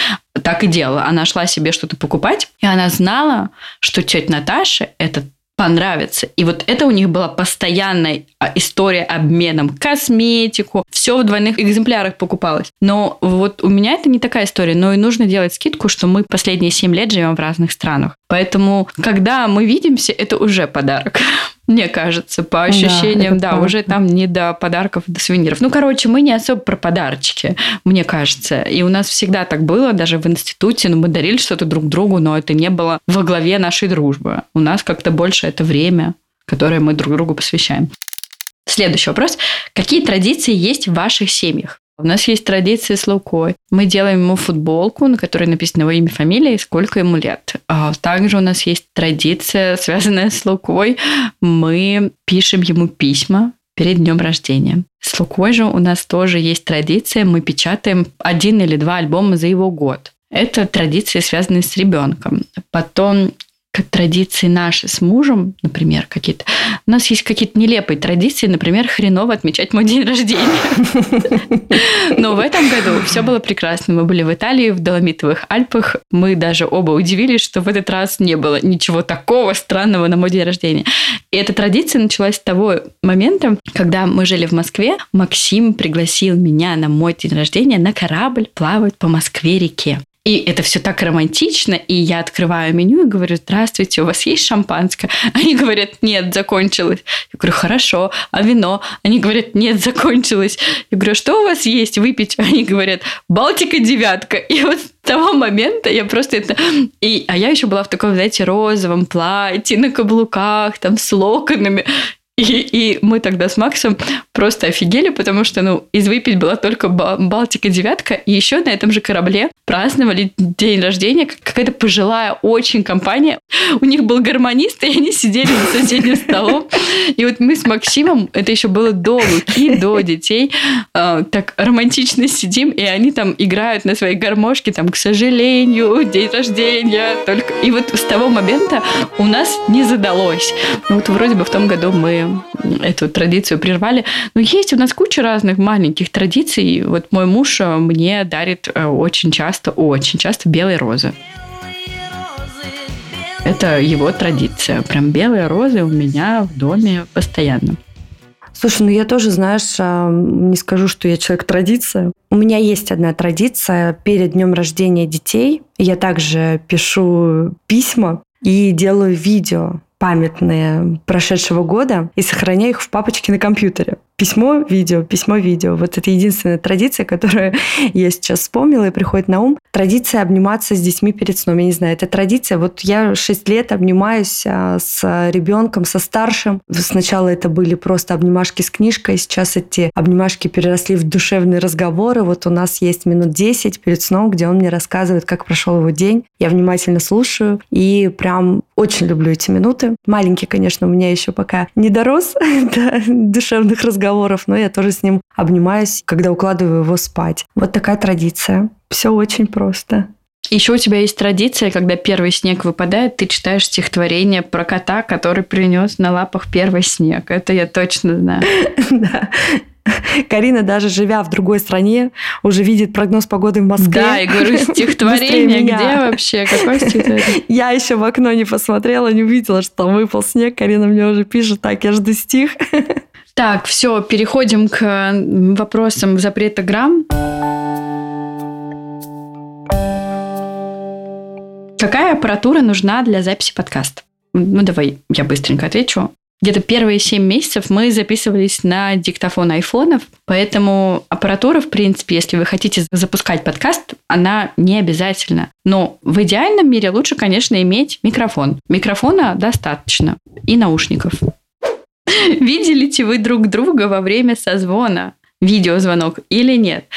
так и делала. Она шла себе что-то покупать, и она знала, что тетя Наташа это понравится. И вот это у них была постоянная а, история обменом. Косметику, все в двойных экземплярах покупалось. Но вот у меня это не такая история. Но и нужно делать скидку, что мы последние 7 лет живем в разных странах. Поэтому, когда мы видимся, это уже подарок. Мне кажется, по ощущениям, да, правда. уже там не до подарков, до сувениров. Ну, короче, мы не особо про подарочки, мне кажется. И у нас всегда так было, даже в институте, ну, мы дарили что-то друг другу, но это не было во главе нашей дружбы. У нас как-то больше это время, которое мы друг другу посвящаем. Следующий вопрос. Какие традиции есть в ваших семьях? У нас есть традиция с Лукой. Мы делаем ему футболку, на которой написано его имя, фамилия и сколько ему лет. А Также у нас есть традиция, связанная с Лукой. Мы пишем ему письма перед днем рождения. С Лукой же у нас тоже есть традиция. Мы печатаем один или два альбома за его год. Это традиции, связанные с ребенком. Потом как традиции наши с мужем, например, какие-то. У нас есть какие-то нелепые традиции, например, хреново отмечать мой день рождения. Но в этом году все было прекрасно. Мы были в Италии, в Доломитовых Альпах. Мы даже оба удивились, что в этот раз не было ничего такого странного на мой день рождения. И эта традиция началась с того момента, когда мы жили в Москве. Максим пригласил меня на мой день рождения на корабль плавать по Москве-реке. И это все так романтично, и я открываю меню и говорю, здравствуйте, у вас есть шампанское? Они говорят, нет, закончилось. Я говорю, хорошо, а вино? Они говорят, нет, закончилось. Я говорю, что у вас есть выпить? Они говорят, Балтика девятка. И вот с того момента я просто это... И, а я еще была в таком, знаете, розовом платье, на каблуках, там, с локонами. И, и мы тогда с Максом просто офигели, потому что, ну, из выпить была только Ба- Балтика девятка, и еще на этом же корабле праздновали день рождения как- какая-то пожилая очень компания. У них был гармонист, и они сидели за соседним столом. И вот мы с Максимом, это еще было до Луки, до детей, э, так романтично сидим, и они там играют на своей гармошке, там, к сожалению, день рождения. Только... И вот с того момента у нас не задалось. Ну, Вот вроде бы в том году мы эту традицию прервали. Но есть у нас куча разных маленьких традиций. Вот мой муж э, мне дарит э, очень часто, очень часто белые розы. Это его традиция. Прям белые розы у меня в доме постоянно. Слушай, ну я тоже, знаешь, а, не скажу, что я человек традиция. У меня есть одна традиция перед днем рождения детей. Я также пишу письма и делаю видео памятные прошедшего года и сохраняю их в папочке на компьютере. Письмо, видео, письмо, видео. Вот это единственная традиция, которую я сейчас вспомнила и приходит на ум. Традиция обниматься с детьми перед сном. Я не знаю, это традиция. Вот я 6 лет обнимаюсь а, с ребенком, со старшим. Сначала это были просто обнимашки с книжкой, сейчас эти обнимашки переросли в душевные разговоры. Вот у нас есть минут 10 перед сном, где он мне рассказывает, как прошел его день. Я внимательно слушаю и прям очень люблю эти минуты. Маленький, конечно, у меня еще пока не дорос до душевных разговоров, но я тоже с ним обнимаюсь, когда укладываю его спать. Вот такая традиция. Все очень просто. Еще у тебя есть традиция, когда первый снег выпадает, ты читаешь стихотворение про кота, который принес на лапах первый снег. Это я точно знаю. Да. Карина, даже живя в другой стране, уже видит прогноз погоды в Москве. Да, и говорю, стихотворение, где вообще? Какое стихотворение? Я еще в окно не посмотрела, не увидела, что там выпал снег. Карина мне уже пишет, так, я жду стих. Так, все, переходим к м, вопросам запрета грамм. Какая аппаратура нужна для записи подкаста? Ну, давай я быстренько отвечу. Где-то первые 7 месяцев мы записывались на диктофон айфонов, поэтому аппаратура, в принципе, если вы хотите запускать подкаст, она не обязательна. Но в идеальном мире лучше, конечно, иметь микрофон. Микрофона достаточно и наушников. Видели вы друг друга во время созвона, видеозвонок или нет?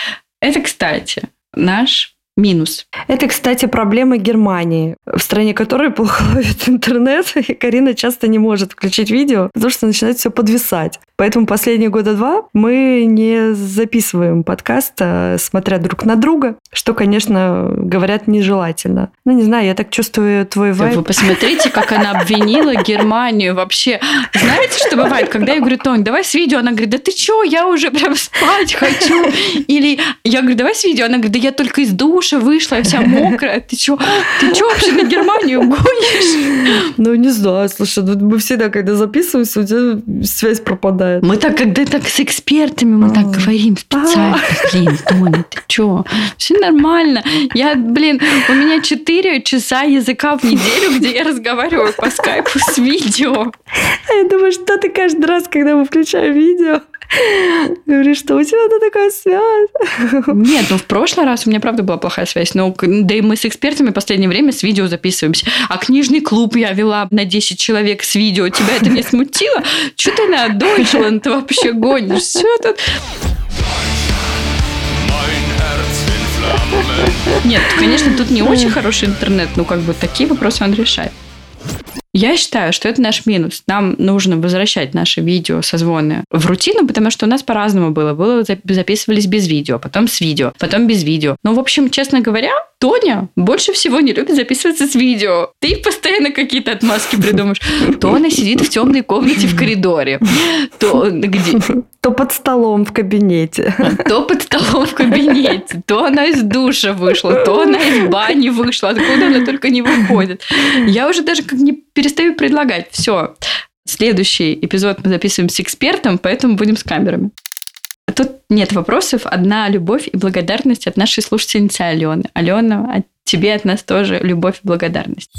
Это, кстати, наш минус. Это, кстати, проблема Германии, в стране которой плохо ловит интернет, и Карина часто не может включить видео, потому что начинает все подвисать. Поэтому последние года два мы не записываем подкаст, а, смотря друг на друга, что, конечно, говорят нежелательно. Ну, не знаю, я так чувствую твой Вы вайб. посмотрите, как она обвинила Германию вообще. Знаете, что бывает, когда я говорю, Тонь, давай с видео, она говорит, да ты чё, я уже прям спать хочу. Или я говорю, давай с видео, она говорит, да я только из душа вышла, я вся мокрая, ты чё, ты чё вообще на Германию гонишь? Ну, не знаю, слушай, мы всегда, когда записываемся, у тебя связь пропадает. Мы так, когда так с экспертами, мы так говорим специально. Блин, Тоня, ты чё? Все нормально. Я, блин, у меня 4 часа языка в неделю, где я разговариваю по скайпу с видео. А я думаю, что ты каждый раз, когда мы включаем видео, говоришь, что у тебя-то такая связь. Нет, ну в прошлый раз у меня, правда, была плохая связь. Но, да и мы с экспертами в последнее время с видео записываемся. А книжный клуб я вела на 10 человек с видео. Тебя это не смутило? Что ты на Deutschland вообще гонишь? Все тут... Нет, конечно, тут не очень хороший интернет, но как бы такие вопросы он решает. Я считаю, что это наш минус. Нам нужно возвращать наши видео созвоны в рутину, потому что у нас по-разному было. Было записывались без видео, потом с видео, потом без видео. Ну, в общем, честно говоря, Тоня больше всего не любит записываться с видео. Ты постоянно какие-то отмазки придумаешь. То она сидит в темной комнате в коридоре, то где... То под столом в кабинете. То под столом в кабинете, то она из душа вышла, то она из бани вышла, откуда она только не выходит. Я уже даже как не перестаю предлагать. Все, следующий эпизод мы записываем с экспертом, поэтому будем с камерами. Тут нет вопросов. Одна любовь и благодарность от нашей слушательницы Алены. Алена, от тебе от нас тоже любовь и благодарность.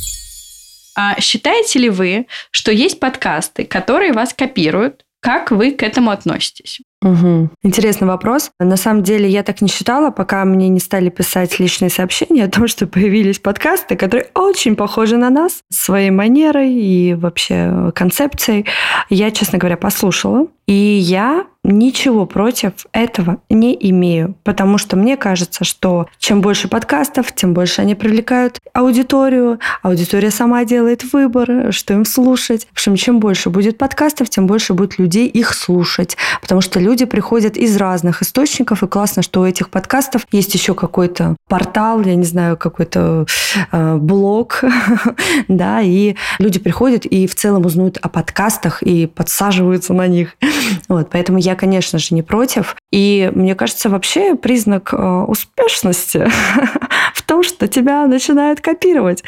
А считаете ли вы, что есть подкасты, которые вас копируют? Как вы к этому относитесь? Угу. Интересный вопрос. На самом деле я так не считала, пока мне не стали писать личные сообщения о том, что появились подкасты, которые очень похожи на нас своей манерой и вообще концепцией. Я, честно говоря, послушала. И я ничего против этого не имею, потому что мне кажется, что чем больше подкастов, тем больше они привлекают аудиторию, аудитория сама делает выбор, что им слушать. В общем, чем больше будет подкастов, тем больше будет людей их слушать, потому что люди приходят из разных источников, и классно, что у этих подкастов есть еще какой-то портал, я не знаю, какой-то э, блог, да, и люди приходят и в целом узнают о подкастах и подсаживаются на них. Вот, поэтому я, конечно же, не против. И мне кажется, вообще признак э, успешности в том, что тебя начинают копировать.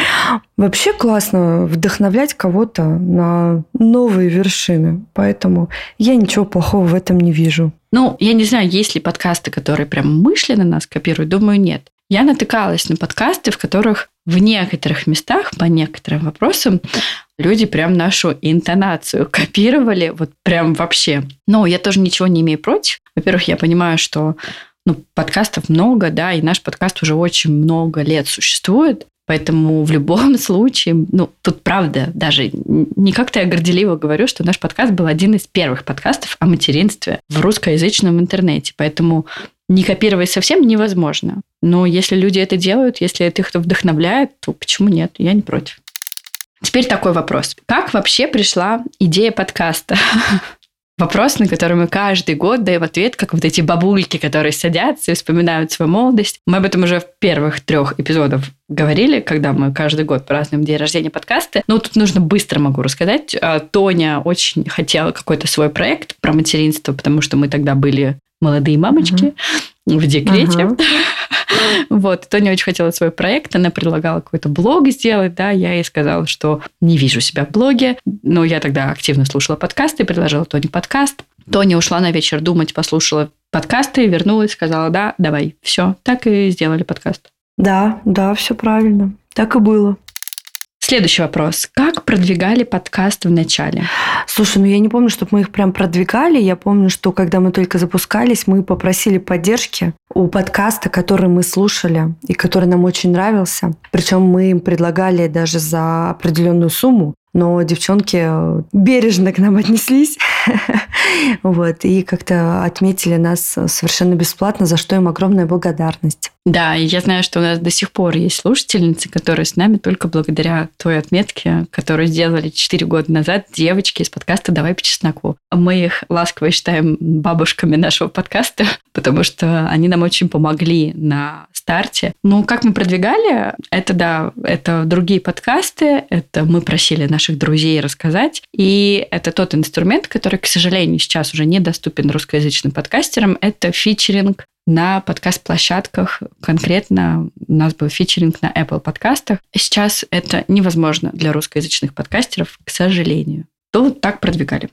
Вообще классно вдохновлять кого-то на новые вершины. Поэтому я ничего плохого в этом не вижу. Ну, я не знаю, есть ли подкасты, которые прям мышленно нас копируют. Думаю, нет. Я натыкалась на подкасты, в которых в некоторых местах по некоторым вопросам люди прям нашу интонацию копировали, вот прям вообще. Но я тоже ничего не имею против. Во-первых, я понимаю, что ну, подкастов много, да, и наш подкаст уже очень много лет существует. Поэтому в любом случае, ну, тут правда, даже не как-то я горделиво говорю, что наш подкаст был один из первых подкастов о материнстве в русскоязычном интернете. Поэтому не копировать совсем невозможно. Но если люди это делают, если это их вдохновляет, то почему нет? Я не против. Теперь такой вопрос. Как вообще пришла идея подкаста? Вопрос, на который мы каждый год даем ответ, как вот эти бабульки, которые садятся и вспоминают свою молодость. Мы об этом уже в первых трех эпизодах говорили, когда мы каждый год празднуем день рождения подкаста. Но тут нужно быстро могу рассказать. А, Тоня очень хотела какой-то свой проект про материнство, потому что мы тогда были молодые мамочки в декрете. Ага. Вот, Тоня очень хотела свой проект, она предлагала какой-то блог сделать, да, я ей сказала, что не вижу себя в блоге, но я тогда активно слушала подкасты, предложила Тоне подкаст. Тоня ушла на вечер думать, послушала подкасты, вернулась, сказала, да, давай, все, так и сделали подкаст. Да, да, все правильно, так и было. Следующий вопрос. Как продвигали подкаст в начале? Слушай, ну я не помню, чтобы мы их прям продвигали. Я помню, что когда мы только запускались, мы попросили поддержки у подкаста, который мы слушали и который нам очень нравился. Причем мы им предлагали даже за определенную сумму но девчонки бережно к нам отнеслись вот, и как-то отметили нас совершенно бесплатно, за что им огромная благодарность. Да, и я знаю, что у нас до сих пор есть слушательницы, которые с нами только благодаря той отметке, которую сделали 4 года назад девочки из подкаста «Давай по чесноку». Мы их ласково считаем бабушками нашего подкаста, потому что они нам очень помогли на старте. Ну, как мы продвигали, это, да, это другие подкасты, это мы просили наших друзей рассказать, и это тот инструмент, который, к сожалению, сожалению, сейчас уже недоступен русскоязычным подкастерам, это фичеринг на подкаст-площадках. Конкретно у нас был фичеринг на Apple подкастах. Сейчас это невозможно для русскоязычных подкастеров, к сожалению. То так продвигали.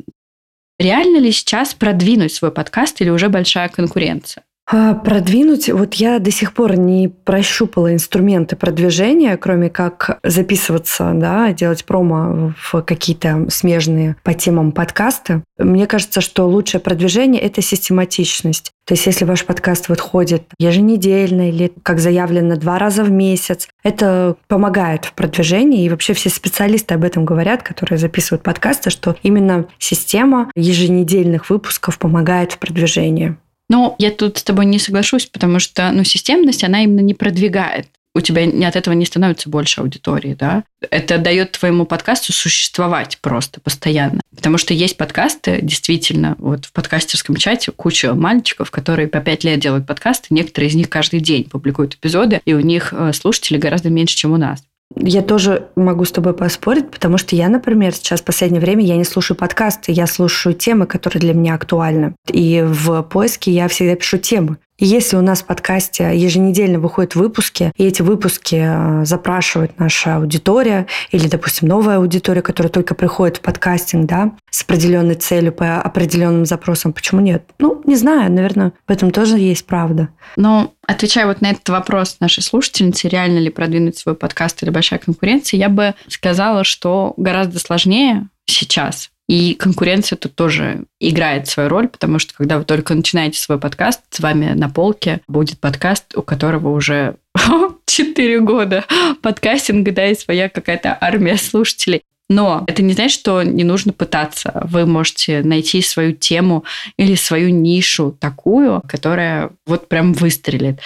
Реально ли сейчас продвинуть свой подкаст или уже большая конкуренция? А, Продвинуть, вот я до сих пор не прощупала инструменты продвижения, кроме как записываться, да, делать промо в какие-то смежные по темам подкасты. Мне кажется, что лучшее продвижение – это систематичность. То есть если ваш подкаст выходит еженедельно или, как заявлено, два раза в месяц, это помогает в продвижении. И вообще все специалисты об этом говорят, которые записывают подкасты, что именно система еженедельных выпусков помогает в продвижении. Ну, я тут с тобой не соглашусь, потому что ну, системность, она именно не продвигает. У тебя от этого не становится больше аудитории, да? Это дает твоему подкасту существовать просто постоянно. Потому что есть подкасты, действительно, вот в подкастерском чате куча мальчиков, которые по пять лет делают подкасты, некоторые из них каждый день публикуют эпизоды, и у них э, слушателей гораздо меньше, чем у нас. Я тоже могу с тобой поспорить, потому что я, например, сейчас в последнее время я не слушаю подкасты, я слушаю темы, которые для меня актуальны. И в поиске я всегда пишу темы. Если у нас в подкасте еженедельно выходят выпуски, и эти выпуски э, запрашивает наша аудитория, или, допустим, новая аудитория, которая только приходит в подкастинг, да, с определенной целью, по определенным запросам, почему нет? Ну, не знаю, наверное, в этом тоже есть правда. Но отвечая вот на этот вопрос нашей слушательницы, реально ли продвинуть свой подкаст или большая конкуренция, я бы сказала, что гораздо сложнее сейчас, и конкуренция тут тоже играет свою роль, потому что когда вы только начинаете свой подкаст, с вами на полке будет подкаст, у которого уже 4 года подкастинга, да, и своя какая-то армия слушателей. Но это не значит, что не нужно пытаться. Вы можете найти свою тему или свою нишу такую, которая вот прям выстрелит.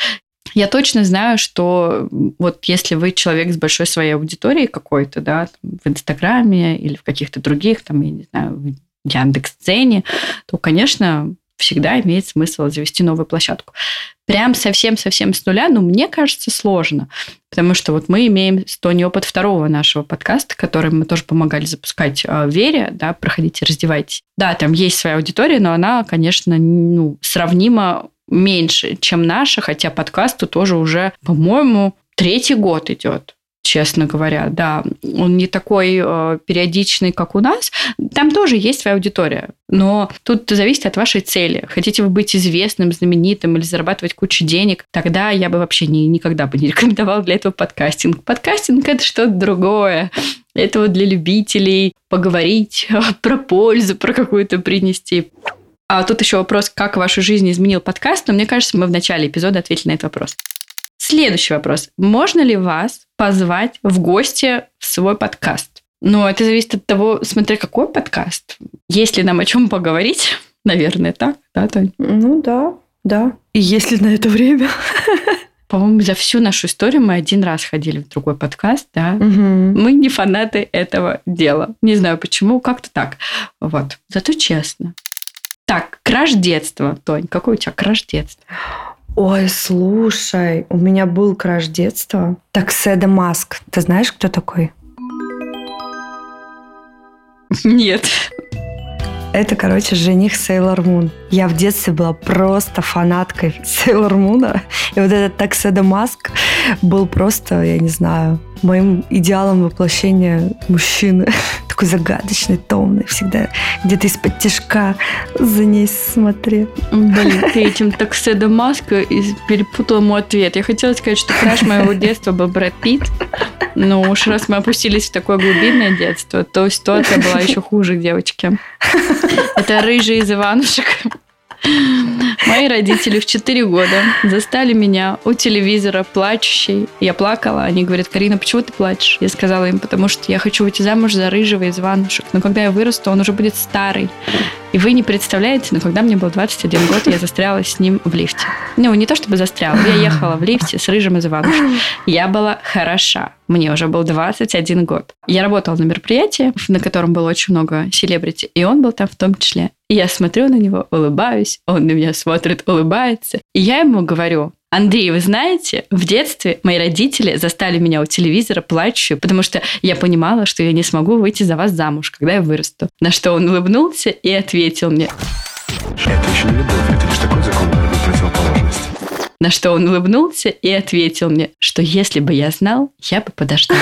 Я точно знаю, что вот если вы человек с большой своей аудиторией какой-то, да, в Инстаграме или в каких-то других, там, я не знаю, в Яндекс.Дзене, то, конечно, всегда имеет смысл завести новую площадку. Прям совсем-совсем с нуля, ну, мне кажется, сложно. Потому что вот мы имеем с Тони опыт второго нашего подкаста, который мы тоже помогали запускать в Вере, да, проходите, раздевайтесь. Да, там есть своя аудитория, но она, конечно, ну, сравнима меньше, чем наша, хотя подкасту тоже уже, по-моему, третий год идет честно говоря, да. Он не такой э, периодичный, как у нас. Там тоже есть своя аудитория. Но тут зависит от вашей цели. Хотите вы быть известным, знаменитым или зарабатывать кучу денег, тогда я бы вообще не, никогда бы не рекомендовала для этого подкастинг. Подкастинг – это что-то другое. Это вот для любителей поговорить про пользу, про какую-то принести. А тут еще вопрос, как вашу жизнь изменил подкаст, но мне кажется, мы в начале эпизода ответили на этот вопрос. Следующий вопрос. Можно ли вас позвать в гости в свой подкаст? Ну, это зависит от того, смотря какой подкаст. Есть ли нам о чем поговорить? Наверное, так, да, Тань? Ну да, да. И есть ли на это время? По-моему, за всю нашу историю мы один раз ходили в другой подкаст, да. Угу. Мы не фанаты этого дела. Не знаю почему, как-то так. Вот. Зато честно. Так, краш детства. Тонь, какой у тебя краш детства? Ой, слушай, у меня был краш детства. Такседа Маск. Ты знаешь, кто такой? Нет. Это, короче, жених Сейлор Мун. Я в детстве была просто фанаткой Сейлор Муна. И вот этот Такседа Маск был просто, я не знаю, моим идеалом воплощения мужчины. Такой загадочный, томный, всегда где-то из-под тяжка за ней смотри. Блин, ты этим Такседа Маска перепутал мой ответ. Я хотела сказать, что краш моего детства был Брэд Питт. Но уж раз мы опустились в такое глубинное детство, то ситуация была еще хуже девочки. Это рыжий из Иванушек. Мои родители в 4 года застали меня у телевизора плачущей. Я плакала. Они говорят, Карина, почему ты плачешь? Я сказала им, потому что я хочу выйти замуж за рыжего из Иванушек. Но когда я вырасту, он уже будет старый. И вы не представляете, но когда мне был 21 год, я застряла с ним в лифте. Ну, не то чтобы застряла, я ехала в лифте с рыжим из Иванушек. Я была хороша. Мне уже был 21 год. Я работала на мероприятии, на котором было очень много селебрити, и он был там в том числе. И я смотрю на него, улыбаюсь, он на меня смотрит, улыбается. И я ему говорю, Андрей, вы знаете, в детстве мои родители застали меня у телевизора плачущую, потому что я понимала, что я не смогу выйти за вас замуж, когда я вырасту. На что он улыбнулся и ответил мне, Это еще не любовь, это лишь такой закон противоположности. на что он улыбнулся и ответил мне, что если бы я знал, я бы подождал.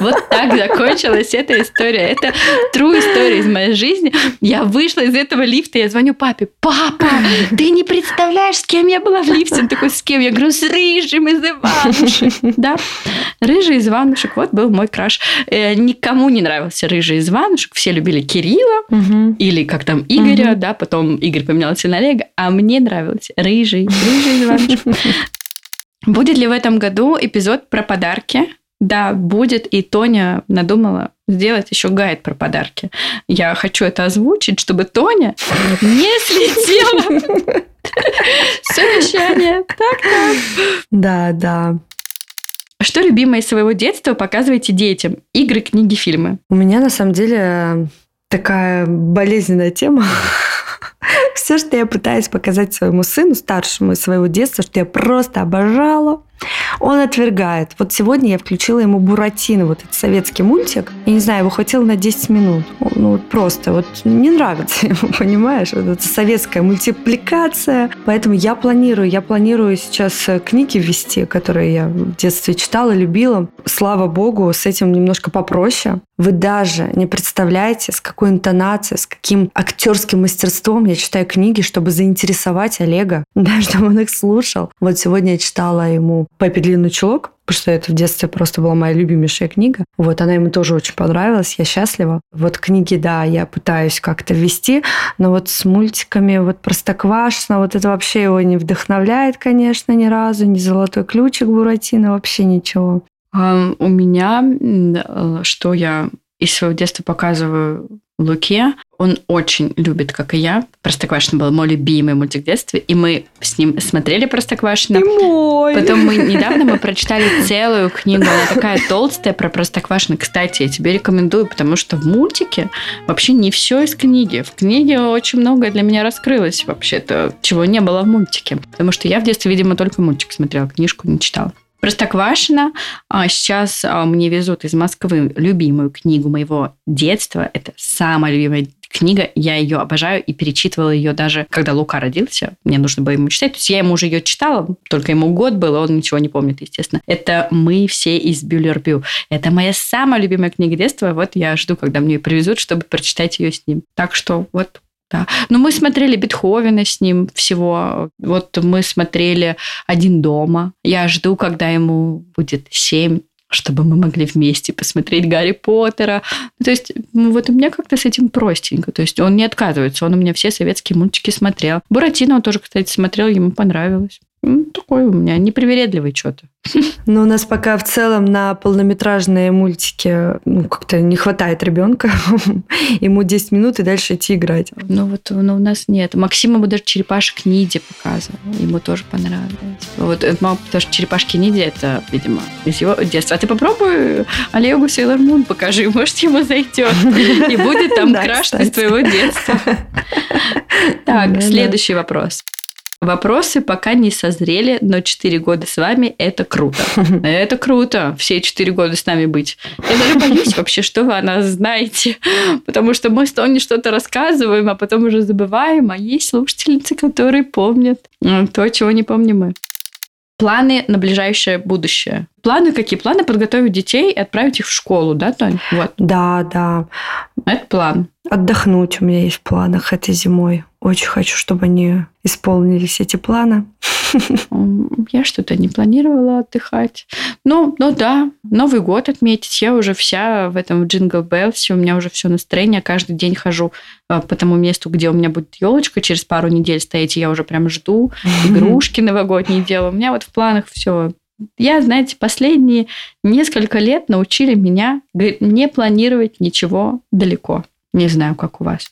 Вот так закончилась эта история. Это true история из моей жизни. Я вышла из этого лифта, я звоню папе. Папа, ты не представляешь, с кем я была в лифте? Он такой, с кем? Я говорю, с Рыжим из Иванушек. Да, Рыжий из Иванушек. Вот был мой краш. Э, Никому не нравился Рыжий из Иванушек. Все любили Кирилла или как там Игоря, да, потом Игорь поменялся на Олега, а мне нравился Рыжий, Рыжий из Иванушек. Будет ли в этом году эпизод про подарки? Да, будет, и Тоня надумала сделать еще гайд про подарки. Я хочу это озвучить, чтобы Тоня не слетела с обещания. Так, так. Да, да. Что любимое из своего детства показываете детям? Игры, книги, фильмы. У меня на самом деле такая болезненная тема. Все, что я пытаюсь показать своему сыну, старшему из своего детства, что я просто обожала, он отвергает. Вот сегодня я включила ему Буратино, вот этот советский мультик. Я не знаю, его хватило на 10 минут. Ну просто, вот не нравится ему, понимаешь? Вот это советская мультипликация. Поэтому я планирую, я планирую сейчас э, книги ввести, которые я в детстве читала, любила. Слава богу, с этим немножко попроще. Вы даже не представляете, с какой интонацией, с каким актерским мастерством я читаю книги, чтобы заинтересовать Олега, да, чтобы он их слушал. Вот сегодня я читала ему «Пеппи длинный чулок», потому что это в детстве просто была моя любимейшая книга. Вот, она ему тоже очень понравилась, я счастлива. Вот книги, да, я пытаюсь как-то вести, но вот с мультиками вот Простоквашино, вот это вообще его не вдохновляет, конечно, ни разу, ни «Золотой ключик» Буратино, вообще ничего. А, У меня, э, что я из своего детства показываю Луке, он очень любит, как и я. Простоквашино был мой любимый мультик в детстве, и мы с ним смотрели Простоквашино. мой! Потом мы недавно мы прочитали целую книгу, она такая толстая про Простоквашино. Кстати, я тебе рекомендую, потому что в мультике вообще не все из книги. В книге очень многое для меня раскрылось вообще-то, чего не было в мультике. Потому что я в детстве, видимо, только мультик смотрела, книжку не читала. Простоквашино. А сейчас а, мне везут из Москвы любимую книгу моего детства. Это самая любимая книга. Я ее обожаю и перечитывала ее даже, когда Лука родился. Мне нужно было ему читать. То есть я ему уже ее читала, только ему год был, он ничего не помнит, естественно. Это «Мы все из Бюллербю». Это моя самая любимая книга детства. Вот я жду, когда мне ее привезут, чтобы прочитать ее с ним. Так что вот да. Но мы смотрели Бетховена с ним всего. Вот мы смотрели «Один дома». Я жду, когда ему будет семь чтобы мы могли вместе посмотреть Гарри Поттера. То есть ну, вот у меня как-то с этим простенько. То есть он не отказывается, он у меня все советские мультики смотрел. Буратино он тоже, кстати, смотрел, ему понравилось. Ну, такой у меня непривередливый что-то. Но у нас пока в целом на полнометражные мультики ну, как-то не хватает ребенка. Ему 10 минут и дальше идти играть. Ну вот ну, у нас нет. Максим ему даже черепашек ниндзя показывал. Ему тоже понравилось. Вот это мало, потому что черепашки ниндзя это, видимо, из его детства. А ты попробуй Олегу Сейлор Мун покажи, может, ему зайдет. И будет там краш из твоего детства. Так, следующий вопрос. Вопросы пока не созрели, но 4 года с вами – это круто. Это круто, все 4 года с нами быть. Я даже боюсь вообще, что вы о нас знаете, потому что мы с Тони что-то рассказываем, а потом уже забываем, а есть слушательницы, которые помнят то, чего не помним мы. Планы на ближайшее будущее. Планы какие? Планы подготовить детей и отправить их в школу, да, Тонь? Вот, Да, да. это план. Отдохнуть у меня есть в планах этой зимой. Очень хочу, чтобы они исполнились эти планы. Я что-то не планировала отдыхать. Ну, ну да, Новый год отметить. Я уже вся в этом джингл Беллсе. У меня уже все настроение. Каждый день хожу э, по тому месту, где у меня будет елочка через пару недель стоять. И я уже прям жду. Игрушки новогодние делаю. У меня вот в планах все. Я, знаете, последние несколько лет научили меня не планировать ничего далеко. Не знаю, как у вас.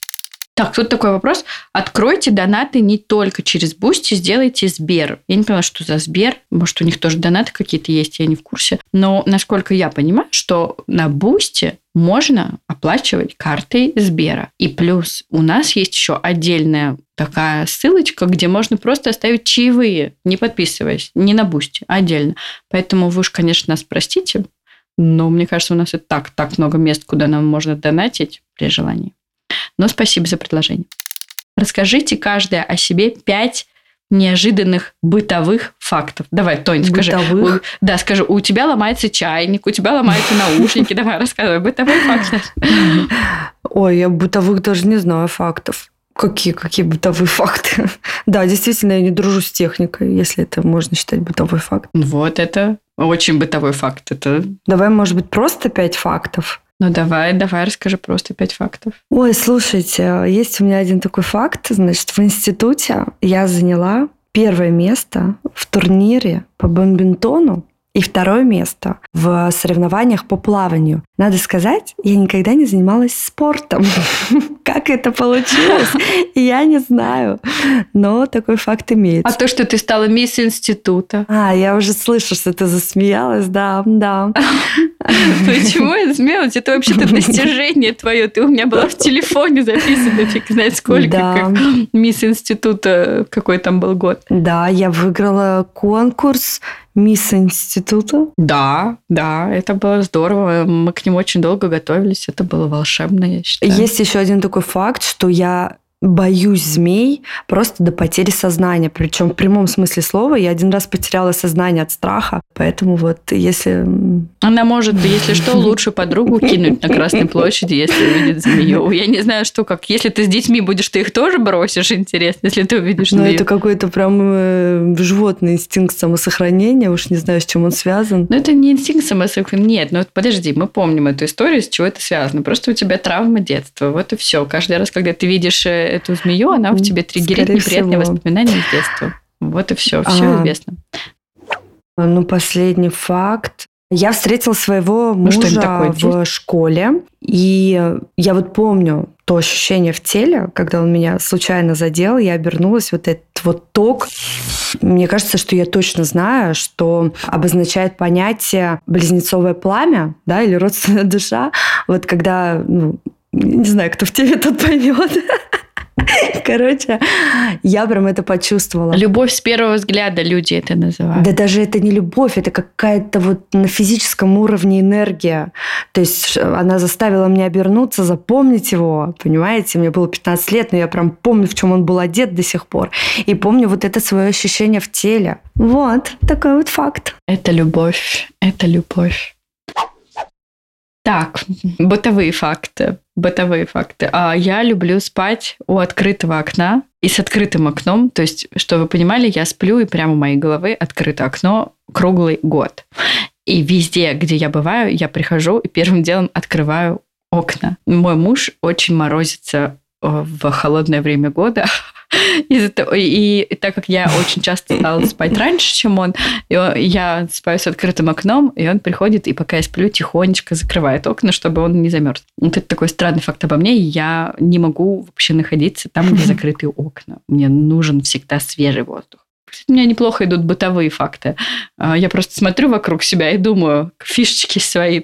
Так, тут такой вопрос. Откройте донаты не только через Бусти, сделайте Сбер. Я не поняла, что за Сбер. Может, у них тоже донаты какие-то есть, я не в курсе. Но, насколько я понимаю, что на Бусти можно оплачивать картой Сбера. И плюс у нас есть еще отдельная такая ссылочка, где можно просто оставить чаевые, не подписываясь, не на Бусти, а отдельно. Поэтому вы уж, конечно, нас простите, но мне кажется, у нас и так так много мест, куда нам можно донатить при желании. Но спасибо за предложение. Расскажите каждая о себе пять неожиданных бытовых фактов. Давай, Тонь, скажи. Бытовых? У- да, скажи, у тебя ломается чайник, у тебя ломаются наушники. Давай, рассказывай. Бытовые факты. Ой, я бытовых даже не знаю фактов. Какие, какие бытовые факты? Да, действительно, я не дружу с техникой, если это можно считать бытовой факт. Вот это очень бытовой факт. Это... Давай, может быть, просто пять фактов? Ну, давай, давай, расскажи просто пять фактов. Ой, слушайте, есть у меня один такой факт. Значит, в институте я заняла первое место в турнире по бомбинтону и второе место в соревнованиях по плаванию. Надо сказать, я никогда не занималась спортом. Как это получилось, я не знаю. Но такой факт А имеется. то, что ты стала мисс института. А, я уже слышу, что ты засмеялась, да, да. Почему я смеялась? Это вообще-то достижение твое. Ты у меня была в телефоне записана, фиг знает сколько, Да. как мисс института, какой там был год. Да, я выиграла конкурс Мисс Института. Да, да, это было здорово. Мы к нему очень долго готовились. Это было волшебно, я считаю. Есть еще один такой факт, что я боюсь змей просто до потери сознания. Причем в прямом смысле слова. Я один раз потеряла сознание от страха. Поэтому вот если... Она может, если что, лучшую подругу кинуть на Красной площади, если увидит змею. Я не знаю, что как. Если ты с детьми будешь, ты их тоже бросишь, интересно, если ты увидишь Ну, змею. это какой-то прям э, животный инстинкт самосохранения. Уж не знаю, с чем он связан. Ну, это не инстинкт самосохранения. Нет, ну вот подожди, мы помним эту историю, с чего это связано. Просто у тебя травма детства. Вот и все. Каждый раз, когда ты видишь э, эту змею, она в тебе триггерит Скорее неприятные всего. воспоминания из детства. Вот и все. Все А. известно. Ну, последний факт. Я встретила своего Ну, мужа такое в школе, и я вот помню то ощущение в теле, когда он меня случайно задел, я обернулась, вот этот вот ток. Мне кажется, что я точно знаю, что обозначает понятие близнецовое пламя, да, или родственная душа. Вот когда, ну, не знаю, кто в теме, тот поймет. Короче, я прям это почувствовала. Любовь с первого взгляда люди это называют. Да даже это не любовь, это какая-то вот на физическом уровне энергия. То есть она заставила меня обернуться, запомнить его, понимаете? Мне было 15 лет, но я прям помню, в чем он был одет до сих пор. И помню вот это свое ощущение в теле. Вот, такой вот факт. Это любовь. Это любовь. Так, бытовые факты. Бытовые факты. А я люблю спать у открытого окна и с открытым окном. То есть, что вы понимали, я сплю, и прямо у моей головы открыто окно круглый год. И везде, где я бываю, я прихожу и первым делом открываю окна. Мой муж очень морозится э, в холодное время года. Того- И, и так как я очень часто стала спать раньше, чем он, и он- я спаю с открытым окном, и он приходит, и пока я сплю, тихонечко закрывает окна, чтобы он не замерз. Вот это такой странный факт обо мне. Я не могу вообще находиться там, где закрытые окна. Мне нужен всегда свежий воздух. У меня неплохо идут бытовые факты. А, Я просто смотрю вокруг себя и думаю, фишечки свои.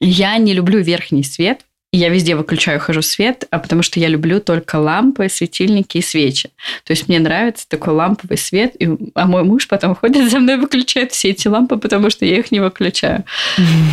Я не люблю верхний свет. Я везде выключаю, хожу свет, а потому что я люблю только лампы, светильники и свечи. То есть мне нравится такой ламповый свет, и, а мой муж потом ходит за мной, выключает все эти лампы, потому что я их не выключаю.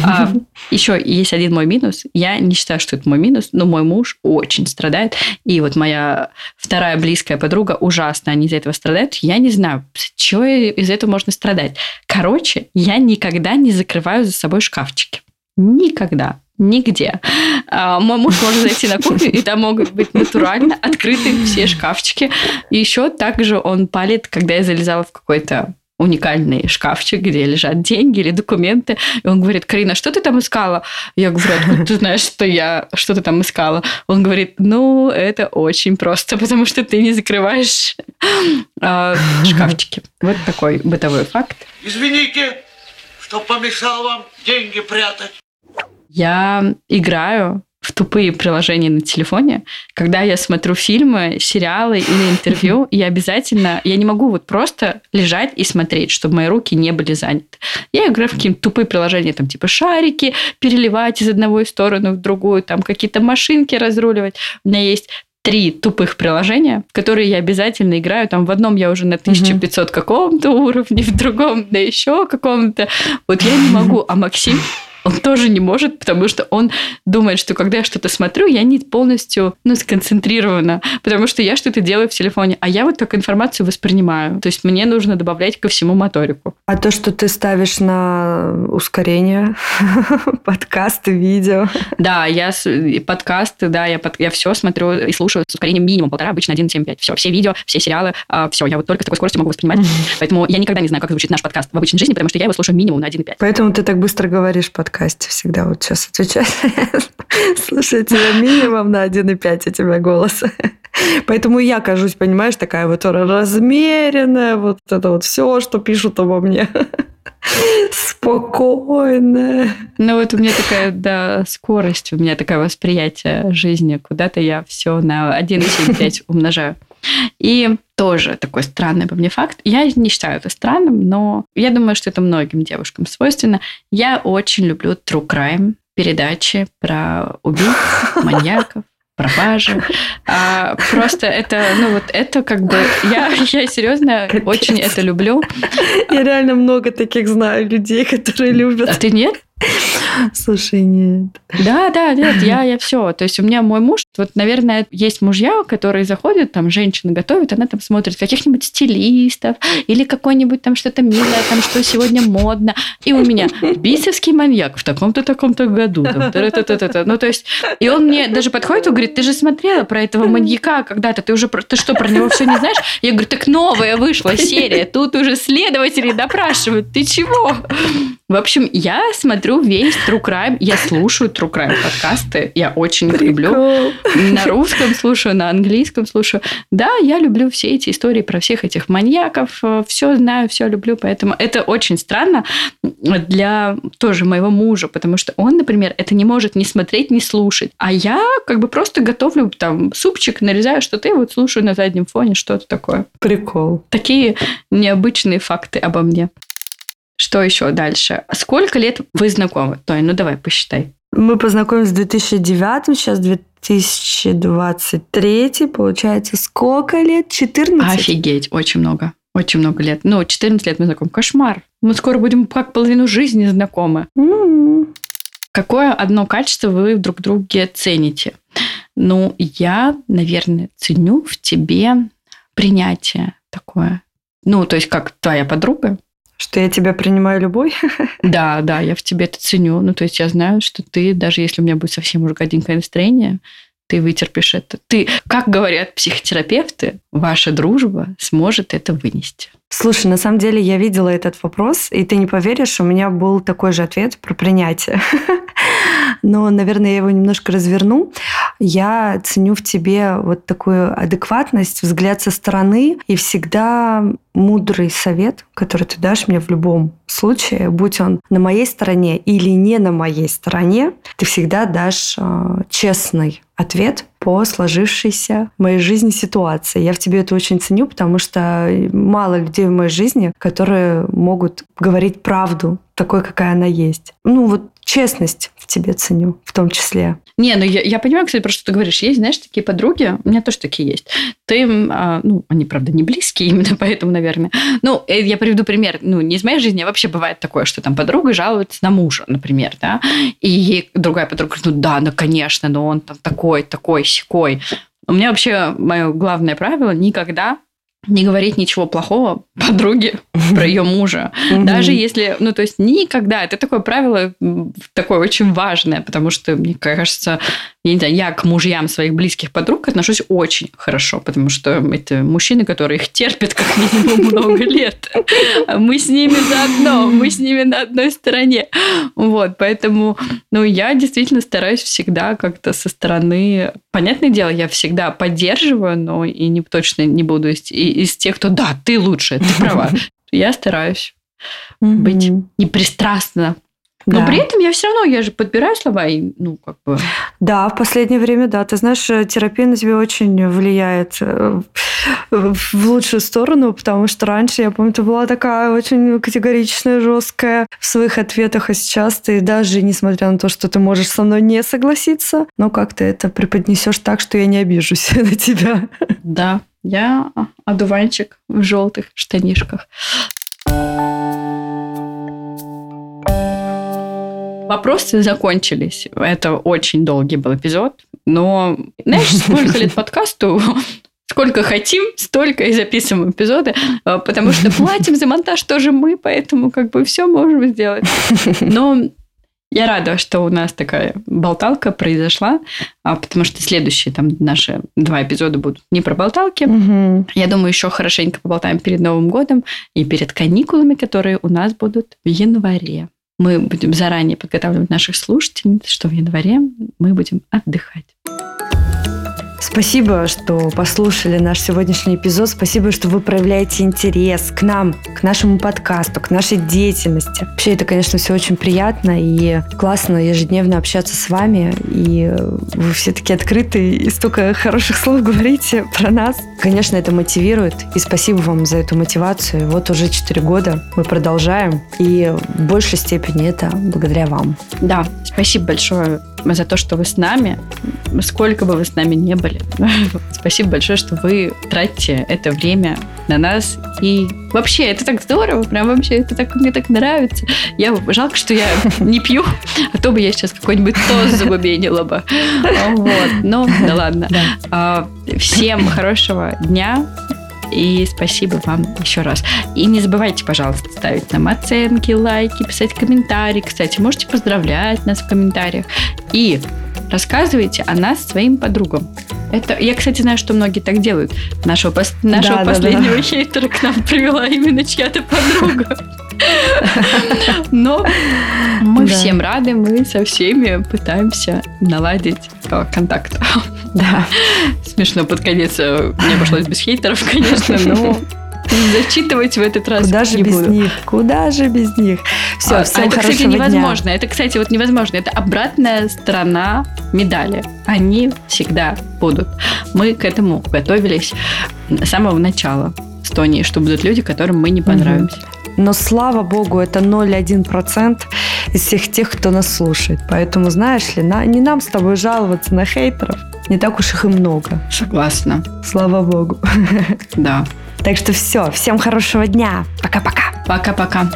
А, еще есть один мой минус. Я не считаю, что это мой минус, но мой муж очень страдает. И вот моя вторая близкая подруга ужасно, они из-за этого страдают. Я не знаю, чего из этого можно страдать. Короче, я никогда не закрываю за собой шкафчики. Никогда. Нигде. А, Мой муж может зайти на кухню, и там могут быть натурально открыты все шкафчики. И еще также он палит, когда я залезала в какой-то уникальный шкафчик, где лежат деньги или документы. И он говорит, Карина, что ты там искала? Я говорю, откуда ты знаешь, что я что ты там искала? Он говорит, ну, это очень просто, потому что ты не закрываешь а, шкафчики. Вот такой бытовой факт. Извините, что помешал вам деньги прятать. Я играю в тупые приложения на телефоне. Когда я смотрю фильмы, сериалы или интервью, я обязательно... Я не могу вот просто лежать и смотреть, чтобы мои руки не были заняты. Я играю в какие-то тупые приложения, там типа шарики, переливать из одного стороны в другую, там какие-то машинки разруливать. У меня есть три тупых приложения, в которые я обязательно играю. Там в одном я уже на 1500 каком-то уровне, в другом на еще каком-то. Вот я не могу. А Максим он тоже не может, потому что он думает, что когда я что-то смотрю, я не полностью ну, сконцентрирована, потому что я что-то делаю в телефоне, а я вот только информацию воспринимаю. То есть мне нужно добавлять ко всему моторику. А то, что ты ставишь на ускорение подкасты, видео. Да, я подкасты, да, я, под, я все смотрю и слушаю с ускорением минимум полтора, обычно 1,75. Все, все видео, все сериалы, а, все, я вот только с такой скоростью могу воспринимать. Поэтому я никогда не знаю, как звучит наш подкаст в обычной жизни, потому что я его слушаю минимум на 1,5. Поэтому ты так быстро говоришь подкаст подкасте всегда вот сейчас отвечаю. Слушаю тебя минимум на 1,5 у тебя голос. Поэтому я кажусь, понимаешь, такая вот размеренная, вот это вот все, что пишут обо мне. Спокойная. Ну вот у меня такая, да, скорость, у меня такое восприятие жизни. Куда-то я все на 1,75 умножаю. И тоже такой странный по мне факт. Я не считаю это странным, но я думаю, что это многим девушкам свойственно. Я очень люблю true crime, передачи про убийц, маньяков, пропажи. А, просто это, ну вот это как бы, я, я серьезно Капец. очень это люблю. Я реально много таких знаю людей, которые любят. А ты нет? Слушай, нет. Да, да, нет, я, я все. То есть у меня мой муж, вот, наверное, есть мужья, которые заходят, там, женщина готовит, она там смотрит каких-нибудь стилистов или какой-нибудь там что-то милое, там, что сегодня модно. И у меня бисовский маньяк в таком-то, таком-то году. Там, ну, то есть, и он мне даже подходит и говорит, ты же смотрела про этого маньяка когда-то, ты уже, ты что, про него все не знаешь? Я говорю, так новая вышла серия, тут уже следователи допрашивают, ты чего? В общем, я смотрю весь True Crime, я слушаю True Crime подкасты, я очень их люблю. На русском слушаю, на английском слушаю. Да, я люблю все эти истории про всех этих маньяков, все знаю, все люблю, поэтому это очень странно для тоже моего мужа, потому что он, например, это не может ни смотреть, ни слушать. А я как бы просто готовлю там супчик, нарезаю что-то и вот слушаю на заднем фоне что-то такое. Прикол. Такие необычные факты обо мне. Что еще дальше? Сколько лет вы знакомы? Тоня, ну давай, посчитай. Мы познакомились в 2009, сейчас 2023, получается, сколько лет? 14? Офигеть, очень много. Очень много лет. Ну, 14 лет мы знакомы. Кошмар. Мы скоро будем как половину жизни знакомы. Mm-hmm. Какое одно качество вы друг друге цените? Ну, я, наверное, ценю в тебе принятие такое. Ну, то есть, как твоя подруга, что я тебя принимаю любой? Да, да, я в тебе это ценю. Ну, то есть я знаю, что ты, даже если у меня будет совсем уже годинкое настроение, ты вытерпишь это. Ты, как говорят психотерапевты, ваша дружба сможет это вынести. Слушай, на самом деле я видела этот вопрос, и ты не поверишь, у меня был такой же ответ про принятие. Но, наверное, я его немножко разверну. Я ценю в тебе вот такую адекватность, взгляд со стороны и всегда мудрый совет, который ты дашь мне в любом случае, будь он на моей стороне или не на моей стороне, ты всегда дашь э, честный ответ по сложившейся в моей жизни ситуации. Я в тебе это очень ценю, потому что мало людей в моей жизни, которые могут говорить правду такой, какая она есть. Ну вот честность в тебе ценю в том числе. Не, ну я, я понимаю, кстати, про что ты говоришь. Есть, знаешь, такие подруги, у меня тоже такие есть. Ты, а, ну, они, правда, не близкие именно поэтому, наверное. Ну, э, я приведу пример. Ну, не из моей жизни, а вообще бывает такое, что там подруга жалуется на мужа, например, да, и другая подруга говорит, ну да, ну, конечно, но он там такой, такой, щекой. У меня вообще мое главное правило никогда не говорить ничего плохого подруге про ее мужа. Даже если, ну, то есть никогда. Это такое правило такое очень важное, потому что, мне кажется, я не знаю, я к мужьям своих близких подруг отношусь очень хорошо, потому что это мужчины, которые их терпят как минимум много лет. Мы с ними заодно, мы с ними на одной стороне. Вот, поэтому, ну, я действительно стараюсь всегда как-то со стороны... Понятное дело, я всегда поддерживаю, но и не точно не буду из, из тех, кто «да, ты лучше, ты права». Я стараюсь быть непристрастно Но Да. при этом я все равно, я же подбираю слова, и, ну, как бы... Да, в последнее время, да. Ты знаешь, э, терапия на тебя очень влияет э, в лучшую сторону, потому что раньше, я помню, ты была такая очень категоричная, жесткая в своих ответах, а сейчас ты даже, несмотря на то, что ты можешь со мной не согласиться, но как ты это преподнесешь так, что я не обижусь на тебя. Да, я одуванчик в желтых штанишках. Вопросы закончились. Это очень долгий был эпизод. Но знаешь, сколько лет подкасту? Сколько хотим, столько и записываем эпизоды, а, потому что платим за монтаж тоже мы, поэтому как бы все можем сделать. Но я рада, что у нас такая болталка произошла, а, потому что следующие там наши два эпизода будут не про болталки, Мгм. я думаю, еще хорошенько поболтаем перед Новым годом и перед каникулами, которые у нас будут в январе. Мы будем заранее подготавливать наших слушательниц, что в январе мы будем отдыхать. Спасибо, что послушали наш сегодняшний эпизод. Спасибо, что вы проявляете интерес к нам, к нашему подкасту, к нашей деятельности. Вообще, это, конечно, все очень приятно и классно ежедневно общаться с вами. И вы все такие открытые и столько хороших слов говорите про нас. Конечно, это мотивирует. И спасибо вам за эту мотивацию. Вот уже 4 года мы продолжаем. И в большей степени это благодаря вам. Да, спасибо большое за то, что вы с нами. Сколько бы вы с нами не были. Спасибо большое, что вы тратите это время на нас. И вообще, это так здорово. Прям вообще, это так, мне так нравится. Я, жалко, что я не пью, а то бы я сейчас какой-нибудь тост забубенила бы. Вот. Ну, да ладно. А, Всем хорошего дня. И спасибо вам еще раз. И не забывайте, пожалуйста, ставить нам оценки, лайки, писать комментарии. Кстати, можете поздравлять нас в комментариях. И рассказывайте о нас своим подругам. Это, я, кстати, знаю, что многие так делают. Нашего, пос- нашего Да, да, последнего да. хейтера к нам привела именно чья-то подруга. Но мы Да. всем рады, мы со всеми пытаемся наладить контакт. Да. Смешно под конец э, не обошлось без хейтеров, конечно, но зачитывать в этот раз Куда же не без буду. них? Куда же без них? Все, А, всем а это, кстати, хорошего дня. невозможно. Это, кстати, вот невозможно. Это обратная сторона медали. Они всегда будут. Мы к этому готовились с самого начала с Тони, что будут люди, которым мы не понравимся. Но слава богу, это 0,1% из всех тех, кто нас слушает. Поэтому, знаешь ли, на- не нам с тобой жаловаться на хейтеров. Не так уж их и много. Согласна. Слава богу. Да. Так что все, всем хорошего дня. Пока-пока. Пока-пока.